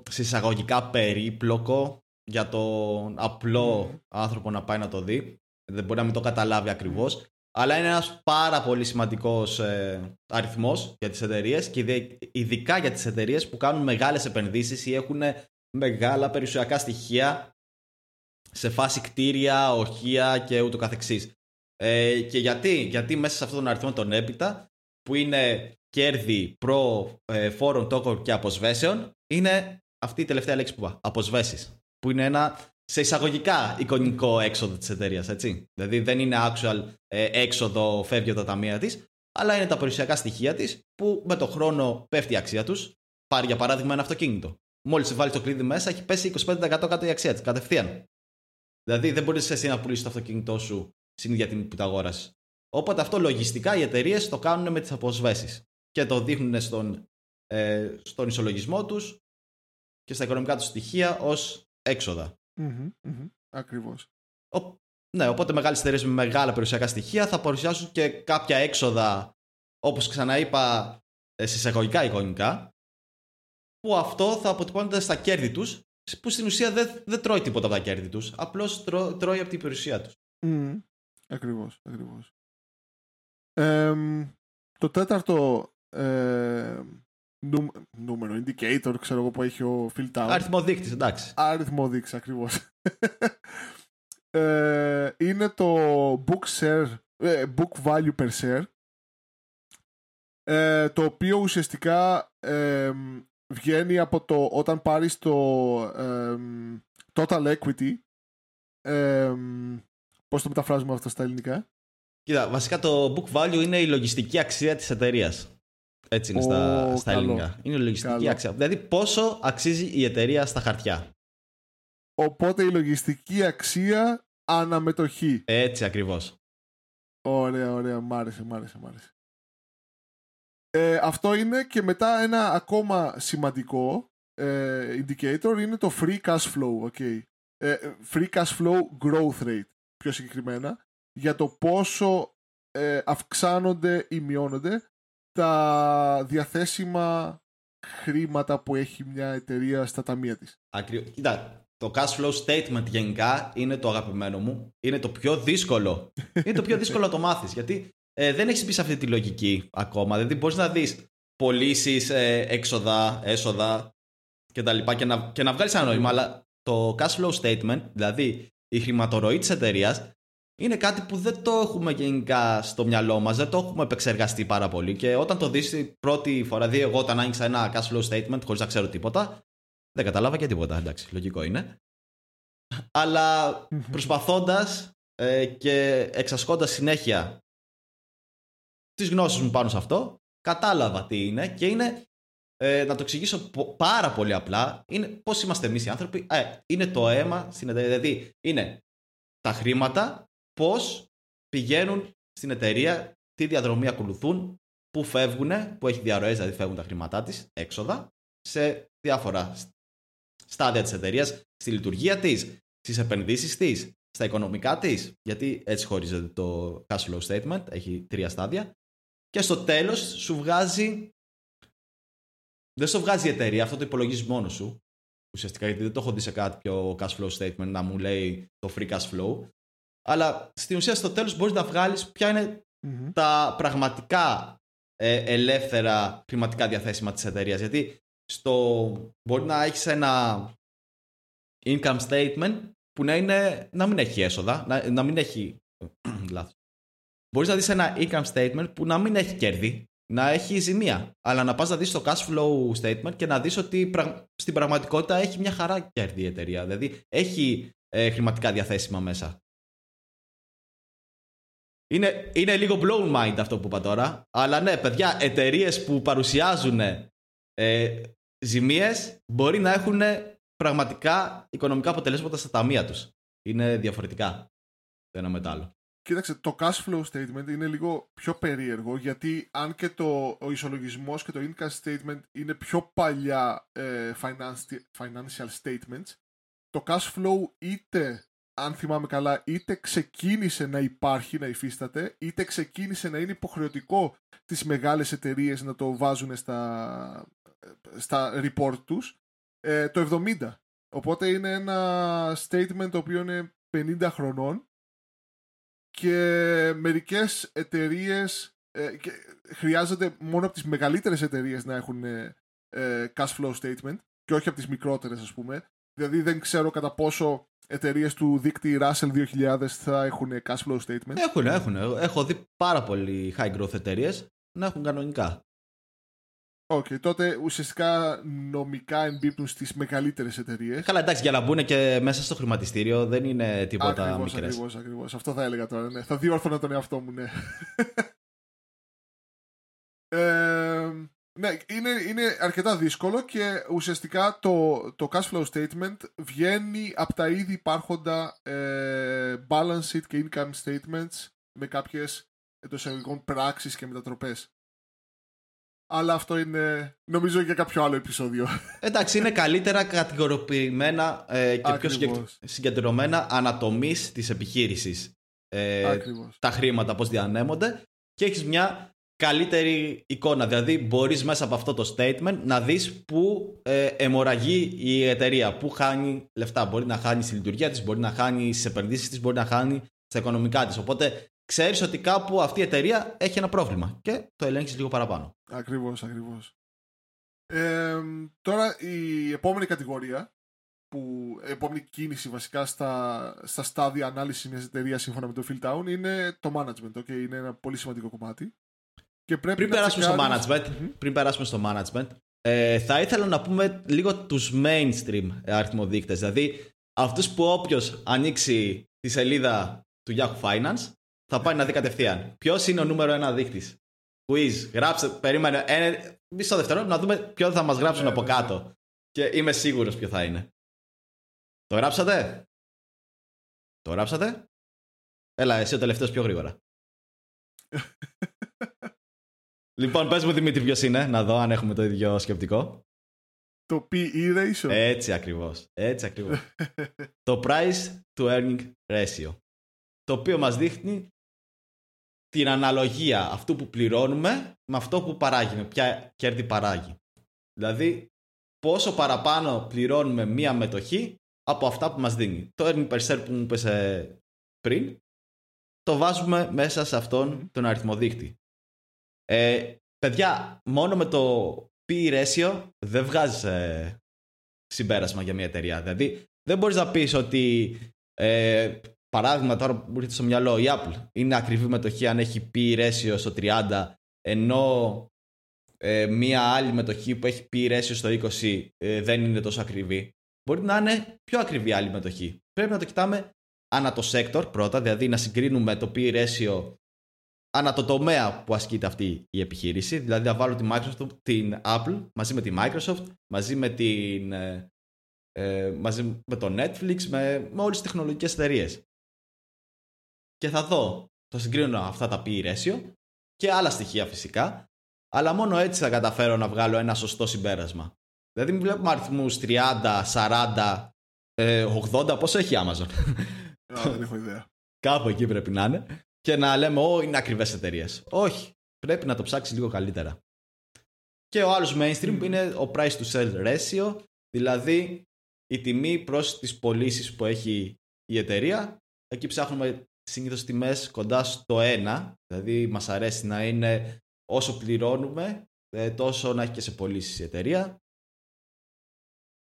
συσσαγωγικά περίπλοκο για τον απλό
Μμμ.
άνθρωπο να πάει να το δει. Δεν μπορεί να μην το καταλάβει ακριβώς. Αλλά είναι ένας πάρα πολύ σημαντικός ε, αριθμός για τις εταιρείες και ειδε- ειδικά για τις εταιρείες που κάνουν μεγάλες επενδύσεις ή έχουν μεγάλα περιουσιακά στοιχεία σε φάση κτίρια, οχεία και ούτω καθεξής. Ε, και γιατί, γιατί μέσα σε αυτόν τον αριθμό των έπειτα που είναι κέρδη προ ε, φόρων τόκων και αποσβέσεων είναι αυτή η τελευταία λέξη που είπα, αποσβέσεις. Που είναι ένα σε εισαγωγικά εικονικό έξοδο της εταιρείας, έτσι. Δηλαδή δεν είναι actual ε, έξοδο φεύγει από τα ταμεία της, αλλά είναι τα περιουσιακά στοιχεία της που με το χρόνο πέφτει η αξία τους. Πάρει για παράδειγμα ένα αυτοκίνητο. Μόλις βάλει το κλειδί μέσα έχει πέσει 25% κάτω η αξία της, κατευθείαν. Δηλαδή δεν μπορείς εσύ να πουλήσεις το αυτοκίνητό σου στην ίδια τιμή που τα αγόρασες. Οπότε αυτό λογιστικά οι εταιρείες το κάνουν με τις αποσβέσεις και το δείχνουν στον, ε, στον ισολογισμό τους και στα οικονομικά τους στοιχεία ως έξοδα.
Mm-hmm, mm-hmm. Ακριβώς.
Ναι, οπότε μεγάλες εταιρείες με μεγάλα περιουσιακά στοιχεία θα παρουσιάσουν και κάποια έξοδα, όπως ξαναείπα, ε, συσσαγωγικά εικονικά, που αυτό θα αποτυπώνεται στα κέρδη τους, που στην ουσία δεν, δεν τρώει τίποτα από τα κέρδη τους. Απλώς τρώει από την περιουσία τους.
Mm, ακριβώς, ακριβώς. το τέταρτο ε, νούμερο, indicator, ξέρω εγώ που έχει ο Phil Tower.
Αριθμό δείκτη, εντάξει.
Αριθμό δείκτη, ακριβώς. (laughs) ε, είναι το book, share, ε, book value per share ε, το οποίο ουσιαστικά ε, βγαίνει από το όταν πάρεις το total equity πώς το μεταφράζουμε αυτό στα ελληνικά;
Κοίτα, βασικά το book value είναι η λογιστική αξία της εταιρείας. Έτσι είναι στα, στα ελληνικά. Είναι η λογιστική αξία. Δηλαδή πόσο αξίζει η εταιρεία στα χαρτιά.
Οπότε η λογιστική αξία αναμετοχή.
Έτσι ακριβώς.
Ωραία, ωραία. Μ' άρεσε, μ' άρεσε, μ' άρεσε. Ε, αυτό είναι και μετά ένα ακόμα σημαντικό ε, indicator είναι το free cash flow. Okay. Ε, free cash flow growth rate πιο συγκεκριμένα για το πόσο ε, αυξάνονται ή μειώνονται τα διαθέσιμα χρήματα που έχει μια εταιρεία στα ταμεία της.
Ακριβώς. Κοίτα, το cash flow statement γενικά είναι το αγαπημένο μου. Είναι το πιο δύσκολο. είναι το πιο δύσκολο να το μάθεις. Γιατί ε, δεν έχεις μπει σε αυτή τη λογική ακόμα. Δηλαδή μπορείς να δεις πωλήσεις, ε, έξοδα, έσοδα κτλ. Και, και να, και να βγάλεις ένα νόημα. Αλλά το cash flow statement, δηλαδή η χρηματορροή της εταιρείας, είναι κάτι που δεν το έχουμε γενικά στο μυαλό μας, δεν το έχουμε επεξεργαστεί πάρα πολύ. Και όταν το δεις πρώτη φορά, δηλαδή εγώ όταν άνοιξα ένα cash flow statement χωρίς να ξέρω τίποτα, δεν κατάλαβα και τίποτα. Εντάξει, λογικό είναι. Αλλά προσπαθώντας ε, και εξασκώντας συνέχεια τις γνώσεις μου πάνω σε αυτό, κατάλαβα τι είναι και είναι, ε, να το εξηγήσω πάρα πολύ απλά, είναι πώς είμαστε εμείς οι άνθρωποι. Ε, είναι το αίμα στην εταιρεία, δηλαδή είναι τα χρήματα, πώς πηγαίνουν στην εταιρεία, τι διαδρομή ακολουθούν, πού φεύγουν, που έχει διαρροές, δηλαδή φεύγουν τα χρήματά της, έξοδα, σε διάφορα στάδια της εταιρείας, στη λειτουργία της, στις επενδύσεις της, στα οικονομικά της, γιατί έτσι χωρίζεται το cash flow statement, έχει τρία στάδια, και στο τέλος σου βγάζει δεν σου βγάζει η εταιρεία, αυτό το υπολογίζεις μόνος σου. Ουσιαστικά γιατί δεν το έχω δει σε κάτι πιο cash flow statement να μου λέει το free cash flow. Αλλά στην ουσία στο τέλος μπορείς να βγάλεις ποια είναι τα πραγματικά ε, ελεύθερα χρηματικά διαθέσιμα της εταιρείας. Γιατί στο, μπορεί να έχεις ένα income statement που να, είναι, να μην έχει έσοδα, να, να μην έχει (clears throat) λάθος, μπορείς να δεις ένα income statement που να μην έχει κέρδη, να έχει ζημία. Αλλά να πας να δεις το cash flow statement και να δεις ότι στην πραγματικότητα έχει μια χαρά κέρδη η εταιρεία. Δηλαδή έχει ε, χρηματικά διαθέσιμα μέσα. Είναι, είναι λίγο blown mind αυτό που είπα τώρα. Αλλά ναι, παιδιά, εταιρείες που παρουσιάζουν ε, ζημίες μπορεί να έχουν πραγματικά οικονομικά αποτελέσματα στα ταμεία τους. Είναι διαφορετικά το ένα με το άλλο.
Κοίταξε, το cash flow statement είναι λίγο πιο περίεργο γιατί αν και το, ο ισολογισμός και το income statement είναι πιο παλιά ε, financial statements, το cash flow είτε, αν θυμάμαι καλά, είτε ξεκίνησε να υπάρχει, να υφίσταται, είτε ξεκίνησε να είναι υποχρεωτικό τις μεγάλες εταιρείες να το βάζουν στα, στα report τους ε, το 70. Οπότε είναι ένα statement το οποίο είναι 50 χρονών και μερικές εταιρείες ε, χρειάζεται μόνο από τις μεγαλύτερες εταιρείες να έχουν ε, ε, cash flow statement και όχι από τις μικρότερες ας πούμε. Δηλαδή δεν ξέρω κατά πόσο εταιρείες του δίκτυ Russell 2000 θα έχουν cash flow statement.
Έχουν, έχουν. Έχω δει πάρα πολλοί high growth εταιρείες να έχουν κανονικά.
OK, okay, τότε ουσιαστικά νομικά εμπίπτουν στις μεγαλύτερες εταιρείες.
Καλά, εντάξει, για να μπουν και μέσα στο χρηματιστήριο δεν είναι τίποτα
ακριβώς,
μικρές.
Ακριβώς, ακριβώς. Αυτό θα έλεγα τώρα, ναι. Θα διόρθωνα τον εαυτό μου, ναι. (laughs) ε, Ναι, είναι, είναι αρκετά δύσκολο και ουσιαστικά το, το cash flow statement βγαίνει από τα ήδη υπάρχοντα ε, balance sheet και income statements με κάποιες εντός εισαγωγικών πράξεις και μετατροπές. Αλλά αυτό είναι νομίζω για κάποιο άλλο επεισόδιο.
Εντάξει, είναι καλύτερα κατηγοροποιημένα ε, και πιο συγκεντρωμένα ανατομής της επιχείρησης. Ε, τα χρήματα πώς διανέμονται και έχεις μια καλύτερη εικόνα. Δηλαδή μπορείς μέσα από αυτό το statement να δεις πού ε, αιμορραγεί η εταιρεία, πού χάνει λεφτά. Μπορεί να χάνει στη λειτουργία της, μπορεί να χάνει στις επενδύσεις της, μπορεί να χάνει στα οικονομικά της. Οπότε ξέρεις ότι κάπου αυτή η εταιρεία έχει ένα πρόβλημα και το ελέγχεις λίγο παραπάνω.
Ακριβώς, ακριβώς. Ε, τώρα η επόμενη κατηγορία που επόμενη κίνηση βασικά στα, στα στάδια ανάλυσης μιας εταιρείας σύμφωνα με το Field Town είναι το management. Okay? Είναι ένα πολύ σημαντικό κομμάτι.
Και πρέπει πριν, περάσουμε στο management, πριν περάσουμε στο management, ε, θα ήθελα να πούμε λίγο τους mainstream αριθμοδείκτες. Δηλαδή, αυτούς που όποιος ανοίξει τη σελίδα του Yahoo Finance, θα πάει να δει κατευθείαν. Ποιος είναι ο νούμερο ένα δείκτης; Quiz, γράψτε, περίμενε ένα, μισό δευτερόλεπτο να δούμε ποιο θα μας γράψουν ναι, από ναι, κάτω. Ναι. Και είμαι σίγουρος ποιο θα είναι. Το γράψατε; Το γράψατε; Έλα, εσύ ο τελευταίος πιο γρήγορα. (laughs) Λοιπόν, πες μου Δημήτρη ποιος είναι, να δω αν έχουμε το ίδιο σκεπτικό.
Το PE ratio.
Έτσι ακριβώς, έτσι ακριβώς. (laughs) το price to earning ratio. Το οποίο μας δείχνει την αναλογία αυτού που πληρώνουμε με αυτό που παράγει, με ποια κέρδη παράγει. Δηλαδή, πόσο παραπάνω πληρώνουμε μία μετοχή από αυτά που μας δίνει. Το earning per share που μου πέσε πριν, το βάζουμε μέσα σε αυτόν τον αριθμοδείκτη. Ε, παιδιά, μόνο με το P ratio δεν βγάζεις ε, συμπέρασμα για μια εταιρεία. Δηλαδή, δεν μπορείς να πεις ότι. Ε, παράδειγμα, τώρα που έρχεται στο μυαλό, η Apple είναι ακριβή μετοχή αν έχει P ratio στο 30, ενώ ε, μια άλλη μετοχή που έχει P ratio στο 20 ε, δεν είναι τόσο ακριβή. Μπορεί να είναι πιο ακριβή άλλη μετοχή. Πρέπει να το κοιτάμε ανά το sector πρώτα, δηλαδή να συγκρίνουμε το P ratio ανά το τομέα που ασκείται αυτή η επιχείρηση. Δηλαδή, να βάλω τη Microsoft, την Apple μαζί με τη Microsoft, μαζί με, την, ε, ε μαζί με το Netflix, με, με όλες τις τεχνολογικές εταιρείες. Και θα δω, θα συγκρίνω αυτά τα PE ratio και άλλα στοιχεία φυσικά, αλλά μόνο έτσι θα καταφέρω να βγάλω ένα σωστό συμπέρασμα. Δηλαδή, μην βλέπουμε αριθμούς 30, 40, 80, πόσο έχει η Amazon.
δεν έχω ιδέα.
Κάπου εκεί πρέπει να είναι και να λέμε Ω, είναι ακριβές εταιρείες. Όχι. Πρέπει να το ψάξεις λίγο καλύτερα. Και ο άλλος mainstream είναι ο price to sell ratio, δηλαδή η τιμή προς τις πωλήσεις που έχει η εταιρεία. Εκεί ψάχνουμε συνήθως τιμές κοντά στο 1, δηλαδή μας αρέσει να είναι όσο πληρώνουμε, ε, τόσο να έχει και σε πωλήσεις η εταιρεία.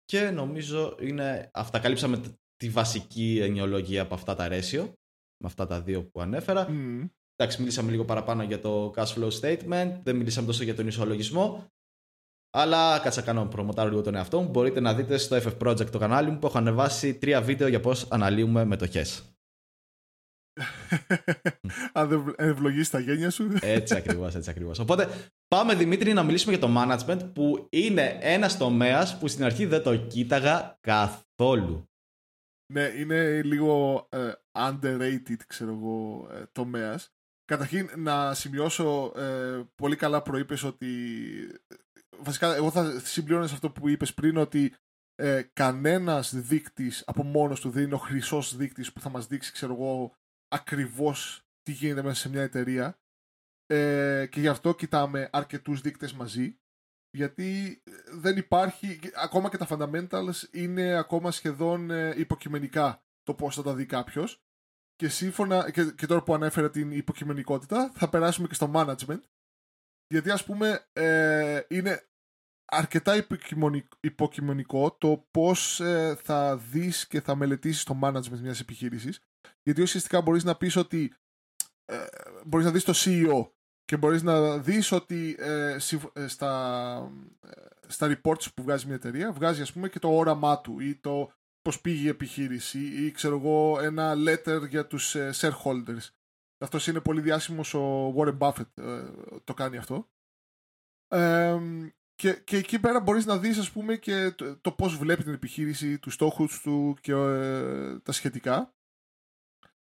Και νομίζω είναι αυτά. Καλύψαμε τη βασική ενοιολογία από αυτά τα ratio με αυτά τα δύο που ανέφερα. Mm. Εντάξει, μίλησαμε λίγο παραπάνω για το cash flow statement, δεν μιλήσαμε τόσο για τον ισολογισμό. Αλλά κάτσα κάνω προμοτάρω λίγο τον εαυτό μου. Μπορείτε να δείτε στο FF Project το κανάλι μου που έχω ανεβάσει τρία βίντεο για πώς αναλύουμε μετοχές. (laughs)
Αν δεν ευλογείς τα γένια σου.
έτσι (laughs) ακριβώς, έτσι ακριβώς. Οπότε πάμε Δημήτρη να μιλήσουμε για το management που είναι ένας τομέας που στην αρχή δεν το κοίταγα καθόλου.
Ναι, είναι λίγο ε, underrated, ξέρω εγώ, ε, τομέας. Καταρχήν, να σημειώσω, ε, πολύ καλά προείπες ότι... Βασικά, εγώ θα συμπληρώνω σε αυτό που είπες πριν, ότι ε, κανένας δείκτης από μόνος του δεν είναι ο χρυσός δείκτης που θα μας δείξει, ξέρω εγώ, ακριβώς τι γίνεται μέσα σε μια εταιρεία. Ε, και γι' αυτό κοιτάμε αρκετούς δείκτες μαζί γιατί ε, δεν υπάρχει, ακόμα και τα fundamentals είναι ακόμα σχεδόν ε, υποκειμενικά το πώς θα τα δει κάποιος. Και σύμφωνα, και, και τώρα που ανέφερα την υποκειμενικότητα, θα περάσουμε και στο management. Γιατί ας πούμε ε, είναι αρκετά υποκειμενικό το πώς θα δεις και θα μελετήσεις το management μιας επιχείρησης. Γιατί ουσιαστικά μπορείς να πεις ότι ε, μπορείς να δεις το CEO και μπορείς να δεις ότι ε, ε, στα, ε, στα reports που βγάζει μια εταιρεία βγάζει ας πούμε και το όραμά του ή το πώς πήγε η επιχείρηση ή ξέρω εγώ ένα letter για τους shareholders. Αυτός είναι πολύ διάσημος ο Warren Buffett το κάνει αυτό. και, και εκεί πέρα μπορείς να δεις ας πούμε και το, το πώς βλέπει την επιχείρηση, τους στόχους του και ε, τα σχετικά.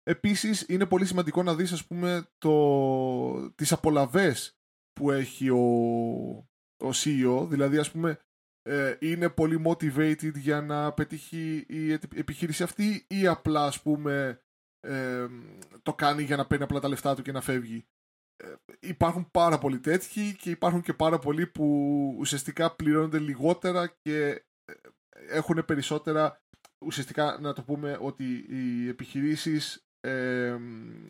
Επίσης είναι πολύ σημαντικό να δεις ας πούμε το, τις απολαβές που έχει ο, ο CEO, δηλαδή ας πούμε ε, είναι πολύ motivated για να πετύχει η επιχείρηση αυτή ή απλά ας πούμε ε, το κάνει για να παίρνει απλά τα λεφτά του και να φεύγει. Ε, υπάρχουν πάρα πολλοί τέτοιοι και υπάρχουν και πάρα πολλοί που ουσιαστικά πληρώνονται λιγότερα και έχουν περισσότερα ουσιαστικά να το πούμε ότι οι επιχειρήσεις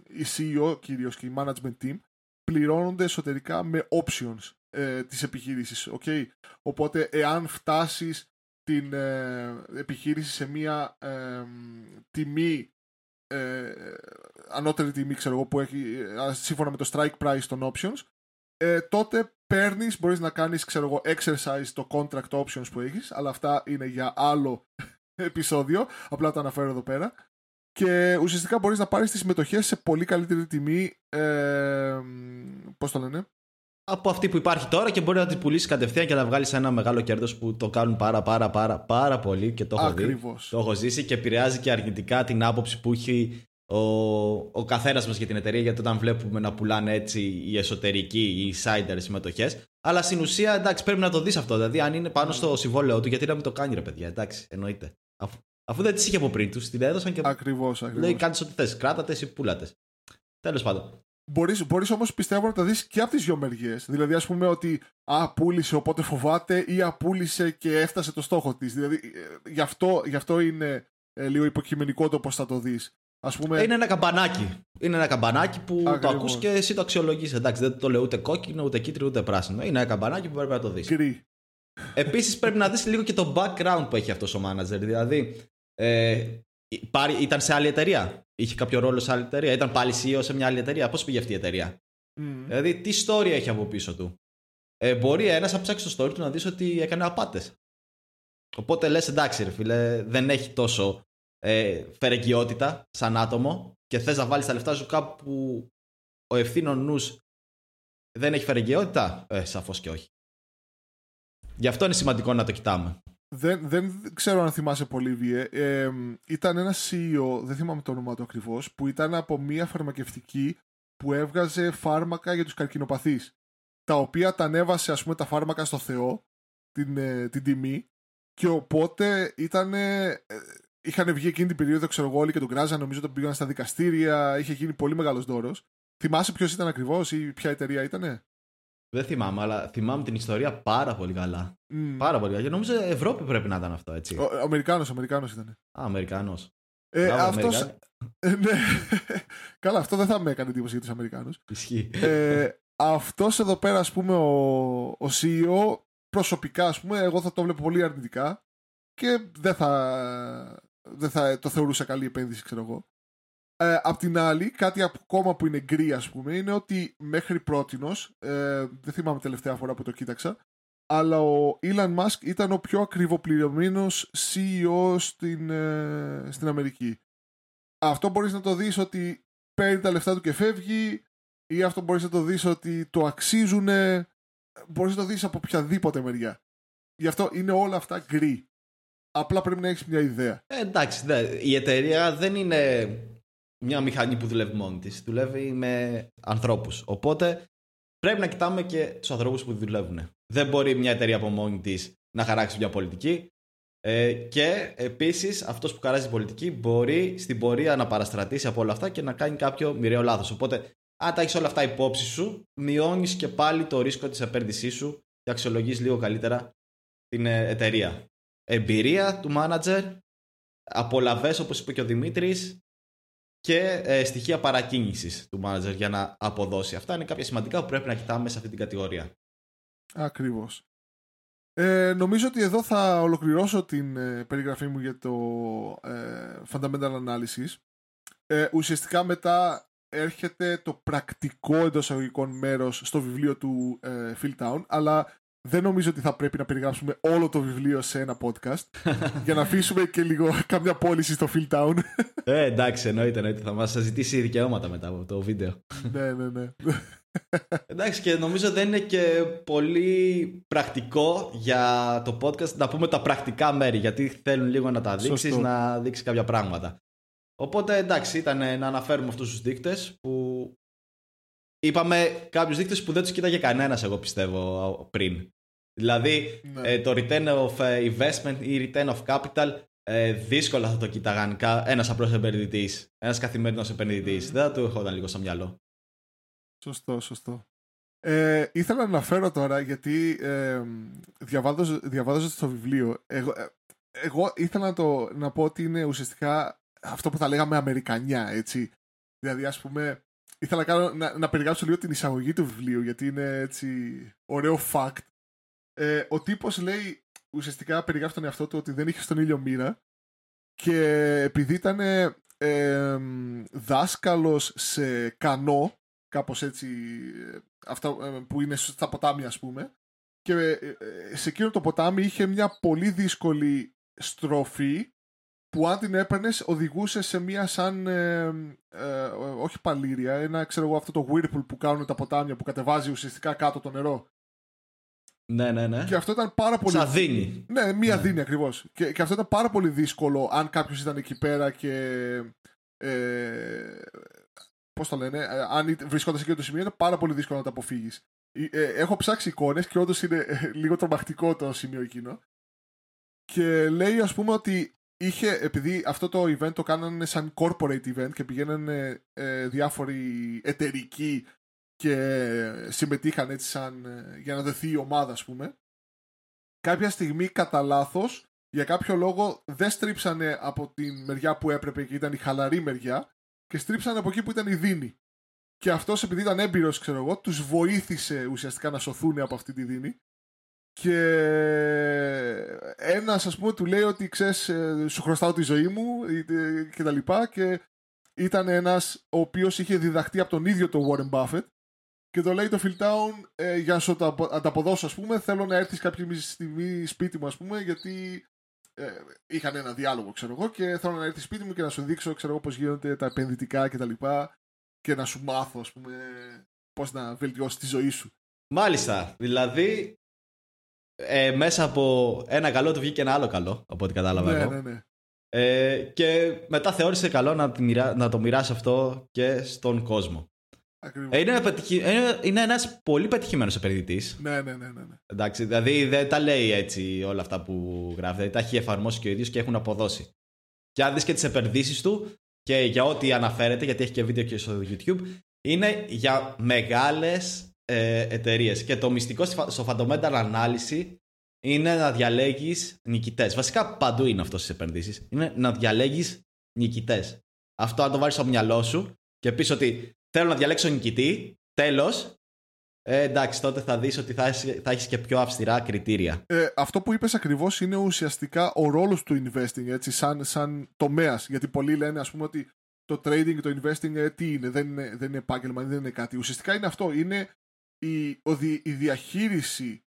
η CEO κυρίως και η management team πληρώνονται εσωτερικά με options ε, της επιχείρησης. Okay? Οπότε εάν φτάσεις την ε, επιχείρηση σε μία ε, τιμή ε, ανώτερη τιμή ξέρω εγώ, που έχει ε, σύμφωνα με το strike price των options ε, τότε παίρνεις, μπορείς να κάνεις ξέρω εγώ, exercise το contract options που έχεις αλλά αυτά είναι για άλλο (laughs) επεισόδιο απλά το αναφέρω εδώ πέρα και ουσιαστικά μπορείς να πάρεις τις συμμετοχές σε πολύ καλύτερη τιμή ε, πώς το λένε
από αυτή που υπάρχει τώρα και μπορεί να τη πουλήσεις κατευθείαν και να βγάλεις ένα μεγάλο κέρδος που το κάνουν πάρα πάρα πάρα πάρα πολύ και το έχω
Ακριβώς.
δει. Το έχω ζήσει και επηρεάζει και αρνητικά την άποψη που έχει ο, ο καθένας μας για την εταιρεία. Γιατί όταν βλέπουμε να πουλάνε έτσι οι εσωτερικοί, οι insider συμμετοχές. Αλλά στην ουσία εντάξει, πρέπει να το δεις αυτό. Δηλαδή, αν είναι πάνω στο συμβόλαιό του, γιατί να μην το κάνει, ρε παιδιά. Εντάξει, εννοείται. Αφού, αφού δεν τις είχε από πριν τους, την έδωσαν και.
Ακριβώς.
Λέει κάνεις ό,τι θες. Κράτατες ή πουλάτες. Τέλος πάντων.
Μπορείς, μπορείς όμως πιστεύω να τα δεις και από τις δυο μεριές. Δηλαδή ας πούμε ότι α, πούλησε οπότε φοβάται ή α, πούλησε και έφτασε το στόχο της. Δηλαδή ε, γι' αυτό, γι αυτό είναι ε, λίγο υποκειμενικό το πώς θα το δεις. Ας πούμε...
Είναι ένα καμπανάκι. Είναι ένα καμπανάκι που Ακριβώς. το ακούς και εσύ το αξιολογείς. Εντάξει, δεν το λέω ούτε κόκκινο, ούτε κίτρινο, ούτε πράσινο. Είναι ένα καμπανάκι που πρέπει να το δεις.
Γκρι.
Επίσης πρέπει να δεις λίγο και το background που έχει αυτός ο manager. Δηλαδή, ε, ήταν σε άλλη εταιρεία. Είχε κάποιο ρόλο σε άλλη εταιρεία. Ήταν πάλι CEO σε μια άλλη εταιρεία. Πώς πήγε αυτή η εταιρεία; Mm. Δηλαδή, τι story έχει από πίσω του; Ε, μπορεί ένας να ψάξει το story του να δεις ότι έκανε απάτες. Οπότε λες, εντάξει, ρε φίλε, δεν έχει τόσο ε, φερεγγιότητα σαν άτομο και θες να βάλεις τα λεφτά σου κάπου που ο ευθύνων νους δεν έχει φερεγγιότητα; Ε, σαφώς και όχι. Γι' αυτό είναι σημαντικό να το κοιτάμε.
Δεν, δεν ξέρω αν θυμάσαι πολύ, Βιέ. Ε, ήταν ένα CEO, δεν θυμάμαι το όνομα του ακριβώς, που ήταν από μια φαρμακευτική που έβγαζε φάρμακα για τους καρκινοπαθείς. Τα οποία τα ανέβασε, ας πούμε, τα φάρμακα στο Θεό, την, ε, την τιμή, και οπότε ήταν. Ε, είχαν βγει εκείνη την περίοδο, ξέρω εγώ, όλοι και τον κράζαν, νομίζω ότι πήγαν στα δικαστήρια, είχε γίνει πολύ μεγάλος δώρος. Θυμάσαι ποιος ήταν ακριβώς ή ποια εταιρεία ήτανε;
Δεν θυμάμαι, αλλά θυμάμαι την ιστορία πάρα πολύ καλά. Mm. Πάρα πολύ καλά. Και νομίζω Ευρώπη πρέπει να ήταν αυτό, έτσι.
Ο Αμερικάνος, Αμερικάνος ήταν.
Α, Αμερικάνος.
Ε, αυτός... (laughs) Ε, ναι. Καλά, αυτό δεν θα με έκανε εντύπωση για τους Αμερικάνους.
Ισχύει.
Ε, αυτός εδώ πέρα, ας πούμε, ο, ο CEO, προσωπικά, ας πούμε, εγώ θα το βλέπω πολύ αρνητικά και δεν θα, δεν θα το θεωρούσα καλή επένδυση, ξέρω εγώ. Ε, απ' την άλλη, κάτι ακόμα που είναι γκρι, ας πούμε, είναι ότι μέχρι πρότινος, ε, δεν θυμάμαι τελευταία φορά που το κοίταξα, αλλά ο Elon Musk ήταν ο πιο ακριβοπληρωμένος CEO στην, ε, στην Αμερική. Αυτό μπορείς να το δεις ότι παίρνει τα λεφτά του και φεύγει ή αυτό μπορείς να το δεις ότι το αξίζουν μπορείς να το δεις από οποιαδήποτε μεριά. Γι' αυτό είναι όλα αυτά γκρι. Απλά πρέπει να έχεις μια ιδέα.
Ε, εντάξει, η εταιρεία δεν είναι μια μηχανή που δουλεύει μόνη της. Δουλεύει με ανθρώπους. Οπότε πρέπει να κοιτάμε και τους ανθρώπους που δουλεύουν. Δεν μπορεί μια εταιρεία από μόνη της να χαράξει μια πολιτική. Ε, και επίσης αυτός που χαράζει την πολιτική μπορεί στην πορεία να παραστρατήσει από όλα αυτά και να κάνει κάποιο μοιραίο λάθος. Οπότε, αν τα έχεις όλα αυτά υπόψη σου, μειώνεις και πάλι το ρίσκο της επένδυσής σου και αξιολογείς λίγο καλύτερα την ε, εταιρεία. Εμπειρία του manager, απολαβέ όπως είπε και ο Δημήτρης, και ε, στοιχεία παρακίνησης του manager για να αποδώσει. Αυτά είναι κάποια σημαντικά που πρέπει να κοιτάμε σε αυτή την κατηγορία.
Ακριβώς. Ε, νομίζω ότι εδώ θα ολοκληρώσω την ε, περιγραφή μου για το ε, Fundamental Analysis. Ε, ουσιαστικά μετά έρχεται το πρακτικό εντός αγωγικών μέρος στο βιβλίο του ε, Phil Town, αλλά δεν νομίζω ότι θα πρέπει να περιγράψουμε όλο το βιβλίο σε ένα podcast (laughs) για να αφήσουμε και λίγο καμιά πώληση στο Phil Town.
ε, εντάξει, εννοείται, εννοείται. Θα μας ζητήσει δικαιώματα μετά από το βίντεο.
ναι, ναι, ναι.
Εντάξει και νομίζω δεν είναι και πολύ πρακτικό για το podcast να πούμε τα πρακτικά μέρη γιατί θέλουν λίγο να τα δείξεις, να δείξεις κάποια πράγματα. Οπότε εντάξει ήταν να αναφέρουμε αυτούς τους δείκτες που είπαμε κάποιους δείκτες που δεν τους κοίταγε κανένας εγώ πιστεύω πριν. Δηλαδή ναι. ε, το return of ε, investment ή return of capital ε, δύσκολα θα το κοίταγαν ένας απλός επενδυτής, ένας καθημερινός επενδυτής. Δεν θα του έχω λίγο στο μυαλό.
Σωστό, σωστό. Ε, ήθελα να αναφέρω τώρα γιατί ε, διαβάζοντας, το βιβλίο εγώ, ε, εγώ ήθελα να, το, να πω ότι είναι ουσιαστικά αυτό που θα λέγαμε Αμερικανιά έτσι δηλαδή ας πούμε ήθελα να, κάνω, να, να περιγράψω λίγο την εισαγωγή του βιβλίου γιατί είναι έτσι ωραίο fact. Ε, ο τύπος λέει ουσιαστικά περιγράφει τον εαυτό του ότι δεν είχε στον ήλιο μοίρα και επειδή ήταν ε, δάσκαλος σε κανό κάπως έτσι, αυτά ε, που είναι στα ποτάμια ας πούμε, και ε, ε, σε εκείνο το ποτάμι είχε μια πολύ δύσκολη στροφή που αν την έπαιρνες οδηγούσε σε μια σαν, όχι παλήρια, ένα ξέρω εγώ αυτό το whirlpool που κάνουν τα ποτάμια που κατεβάζει ουσιαστικά κάτω το νερό.
Ναι, ναι, ναι.
Και αυτό ήταν πάρα πολύ.
Σαν δίνει.
Ναι, μία ναι. δίνει ακριβώς. Και, και αυτό ήταν πάρα πολύ δύσκολο αν κάποιος ήταν εκεί πέρα και ε, Πώς το λένε, ε, αν βρισκόνται σε εκείνο το σημείο, είναι πάρα πολύ δύσκολο να το αποφύγεις. Ε, έχω ψάξει εικόνες και όντως είναι ε, λίγο τρομακτικό το σημείο εκείνο. Και λέει, ας πούμε, ότι είχε, επειδή αυτό το event το κάνανε σαν corporate event και πηγαίνανε ε, διάφοροι εταιρικοί και συμμετείχαν έτσι σαν για να δεθεί η ομάδα, ας πούμε. Κάποια στιγμή, κατά λάθος, για κάποιο λόγο δεν στρίψανε από την μεριά που έπρεπε και ήταν η χαλαρή μεριά και στρίψαν από εκεί που ήταν η δίνη. Και αυτός επειδή ήταν έμπειρος, ξέρω εγώ, τους βοήθησε ουσιαστικά να σωθούν από αυτή τη δίνη. Και ένας, ας πούμε, του λέει ότι ξέρεις, ε, σου χρωστάω τη ζωή μου και τα λοιπά. Και ήταν ένας ο οποίος είχε διδαχτεί από τον ίδιο τον Warren Buffett. Και το λέει το Phil Town, ε, για να σου το ανταποδώσω, ας πούμε, θέλω να έρθεις κάποια στιγμή σπίτι μου, ας πούμε, γιατί ε, είχαν ένα διάλογο, ξέρω εγώ, και θέλω να έρθεις σπίτι μου και να σου δείξω, ξέρω εγώ, πώς γίνονται τα επενδυτικά κτλ. Και, και να σου μάθω, ας πούμε, πώς να βελτιώσεις τη ζωή σου.
Μάλιστα. Δηλαδή, ε, μέσα από ένα καλό του βγήκε ένα άλλο καλό, από ό,τι κατάλαβα
ναι,
εγώ.
Ναι, ναι.
Ε, και μετά θεώρησε καλό να, να το μοιράσει αυτό και στον κόσμο. Ε, είναι, είναι, είναι ένας πολύ πετυχημένος επενδυτής.
Ναι, ναι, ναι, ναι, ναι.
Εντάξει, δηλαδή δεν τα λέει έτσι όλα αυτά που γράφει. Δηλαδή τα έχει εφαρμόσει και ο ίδιος και έχουν αποδώσει. Και αν δεις και τις επενδύσεις του και για ό,τι αναφέρεται, γιατί έχει και βίντεο και στο YouTube, είναι για μεγάλες ε, εταιρείες. Και το μυστικό στο fundamental ανάλυση είναι να διαλέγεις νικητές. Βασικά παντού είναι αυτό στις επενδύσεις. Είναι να διαλέγεις νικητές. Αυτό αν το βάλεις στο μυαλό σου και πεις ότι θέλω να διαλέξω νικητή, τέλος. Ε, εντάξει, τότε θα δεις ότι θα έχεις, θα έχεις και πιο αυστηρά κριτήρια.
Ε, αυτό που είπες ακριβώς είναι ουσιαστικά ο ρόλος του investing, έτσι, σαν, σαν τομέας. Γιατί πολλοί λένε, ας πούμε, ότι το trading και το investing ε, τι είναι, δεν είναι, δεν είναι επάγγελμα, δεν είναι κάτι. Ουσιαστικά είναι αυτό, είναι η, η διαχείριση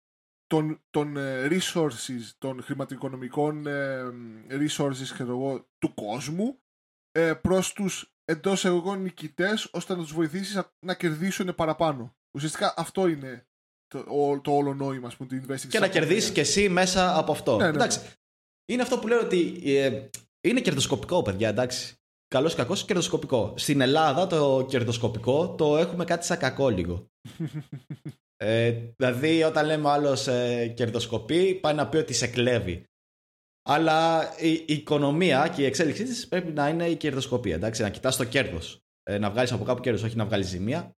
των, των ε, resources, των χρηματοοικονομικών ε, resources εγώ, του κόσμου ε, προς τους εντός εγώ νικητές ώστε να τους βοηθήσεις να κερδίσουν παραπάνω. Ουσιαστικά αυτό είναι το, το όλο νόημα πούμε, του investing.
Και να κερδίσεις και εσύ μέσα από αυτό. Ναι, ναι, εντάξει. Ναι. Είναι αυτό που λέω ότι ε, είναι κερδοσκοπικό, παιδιά, εντάξει. Καλός ή κακός, κερδοσκοπικό. Στην Ελλάδα το κερδοσκοπικό το έχουμε κάτι σαν κακό λίγο. (laughs) ε, δηλαδή, όταν λέμε άλλος ε, κερδοσκοπεί, πάει να πει ότι σε κλέβει. Αλλά η, οικονομία και η εξέλιξή της πρέπει να είναι η κερδοσκοπία. Εντάξει, να κοιτάς το κέρδος. Ε, να βγάλεις από κάπου κέρδος, όχι να βγάλεις ζημία.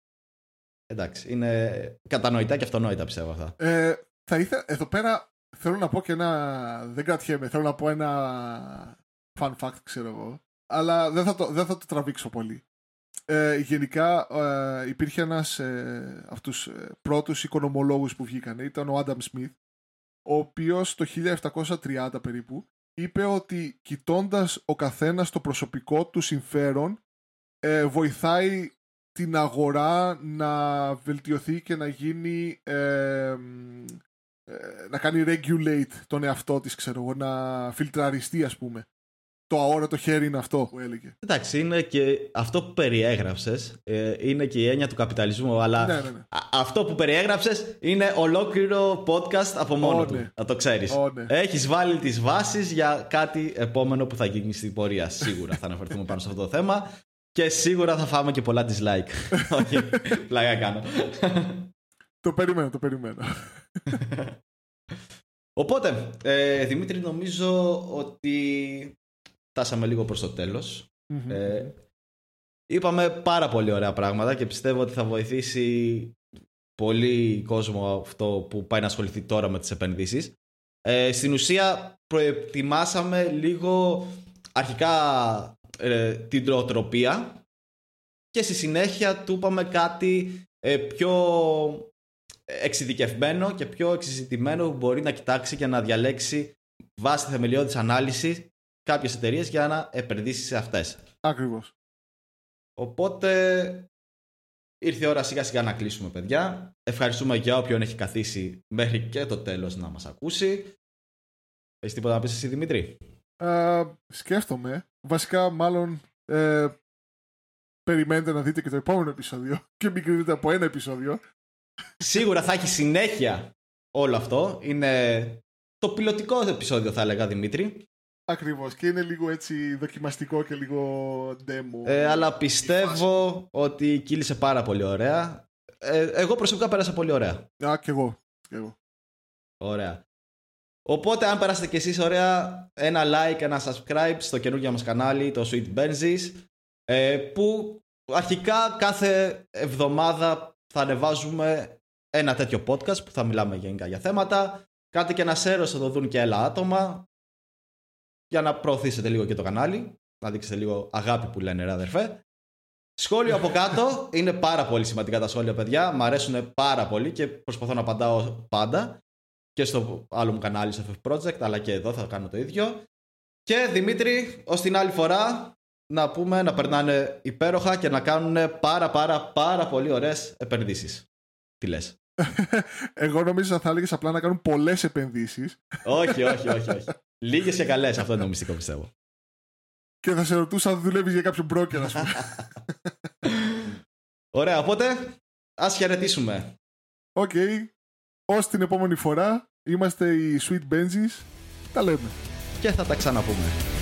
Εντάξει, είναι κατανοητά και αυτονόητα πιστεύω αυτά.
Ε, θα ήθελα, εδώ πέρα θέλω να πω και ένα. Δεν κρατιέμαι, θέλω να πω ένα fun fact, ξέρω εγώ. Αλλά δεν θα το, δεν θα το τραβήξω πολύ. Ε, γενικά ε, υπήρχε ένας ε, από τους ε, πρώτους οικονομολόγους που βγήκαν, ήταν ο Άνταμ Σμιθ ο οποίος το 1730 περίπου είπε ότι κοιτώντας ο καθένας το προσωπικό του συμφέρον ε, βοηθάει την αγορά να βελτιωθεί και να γίνει ε, ε, να κάνει regulate τον εαυτό της, ξέρω εγώ, να φιλτραριστεί ας πούμε. Το αόρατο χέρι είναι αυτό που έλεγε.
Εντάξει, είναι και αυτό που περιέγραψες ε, είναι και η έννοια του καπιταλισμού. Αλλά
Ναι, ναι, ναι.
α- αυτό που περιέγραψες είναι ολόκληρο podcast από μόνο
Ω,
του.
ναι.
Να το ξέρεις.
Ω, ναι.
Έχεις βάλει τις βάσεις για κάτι επόμενο που θα γίνει στην πορεία. Σίγουρα θα αναφερθούμε πάνω σε αυτό το θέμα. Και σίγουρα θα φάμε και πολλά dislike. (laughs) Όχι, πλάκα κάνω.
Το περιμένω, το περιμένω.
Οπότε, ε, Δημήτρη, νομίζω ότι φτάσαμε λίγο προς το τέλος.
Μμμ.
Ε, είπαμε πάρα πολύ ωραία πράγματα και πιστεύω ότι θα βοηθήσει πολύ κόσμο αυτό που πάει να ασχοληθεί τώρα με τις επενδύσεις. Ε, στην ουσία προετοιμάσαμε λίγο αρχικά ε, την τροοτροπία και στη συνέχεια του είπαμε κάτι ε, πιο εξειδικευμένο και πιο εξειδικευμένο που μπορεί να κοιτάξει και να διαλέξει βάσει θεμελιώδης ανάλυσης κάποιες εταιρείες για να επενδύσεις σε αυτές.
Ακριβώς.
Οπότε ήρθε η ώρα σιγά σιγά να κλείσουμε παιδιά. Ευχαριστούμε για όποιον έχει καθίσει μέχρι και το τέλος να μας ακούσει. Έχεις τίποτα να πεις εσύ Δημήτρη;
Α, σκέφτομαι. Βασικά, μάλλον ε, περιμένετε να δείτε και το επόμενο επεισόδιο και μην κρίνετε από ένα επεισόδιο.
Σίγουρα θα έχει συνέχεια όλο αυτό. Είναι το πιλωτικό επεισόδιο θα έλεγα Δημήτρη.
Ακριβώς. Και είναι λίγο έτσι δοκιμαστικό και λίγο demo.
Ε, αλλά πιστεύω ότι κύλησε πάρα πολύ ωραία. Ε, εγώ προσωπικά πέρασα πολύ ωραία.
Α, κι εγώ. Κι εγώ.
Ωραία. Οπότε αν περάσετε κι εσείς ωραία ένα like, ένα subscribe στο καινούργιο μας κανάλι, το Sweet Benzis ε, που αρχικά κάθε εβδομάδα θα ανεβάζουμε ένα τέτοιο podcast που θα μιλάμε γενικά για θέματα. Κάντε και ένα share ώστε να το δουν και άλλα άτομα για να προωθήσετε λίγο και το κανάλι, να δείξετε λίγο αγάπη που λένε ρε αδερφέ. Σχόλιο από κάτω, είναι πάρα πολύ σημαντικά τα σχόλια παιδιά, μου αρέσουν πάρα πολύ και προσπαθώ να απαντάω πάντα και στο άλλο μου κανάλι στο FF Project αλλά και εδώ θα κάνω το ίδιο. Και Δημήτρη, ως την άλλη φορά να πούμε να περνάνε υπέροχα και να κάνουν πάρα πάρα πάρα πολύ ωραίες επενδύσεις. Τι λες; (laughs)
Εγώ νομίζω θα έλεγες απλά να κάνουν πολλές επενδύσεις
όχι, όχι, όχι, όχι. Λίγες και καλές, αυτό είναι το μυστικό πιστεύω.
και θα σε ρωτούσα αν δουλεύεις για κάποιο broker, ας πούμε. (laughs)
Ωραία, οπότε ας χαιρετήσουμε.
Οκ. Ως την επόμενη φορά είμαστε οι Sweet Benjies. Τα λέμε.
Και θα τα ξαναπούμε.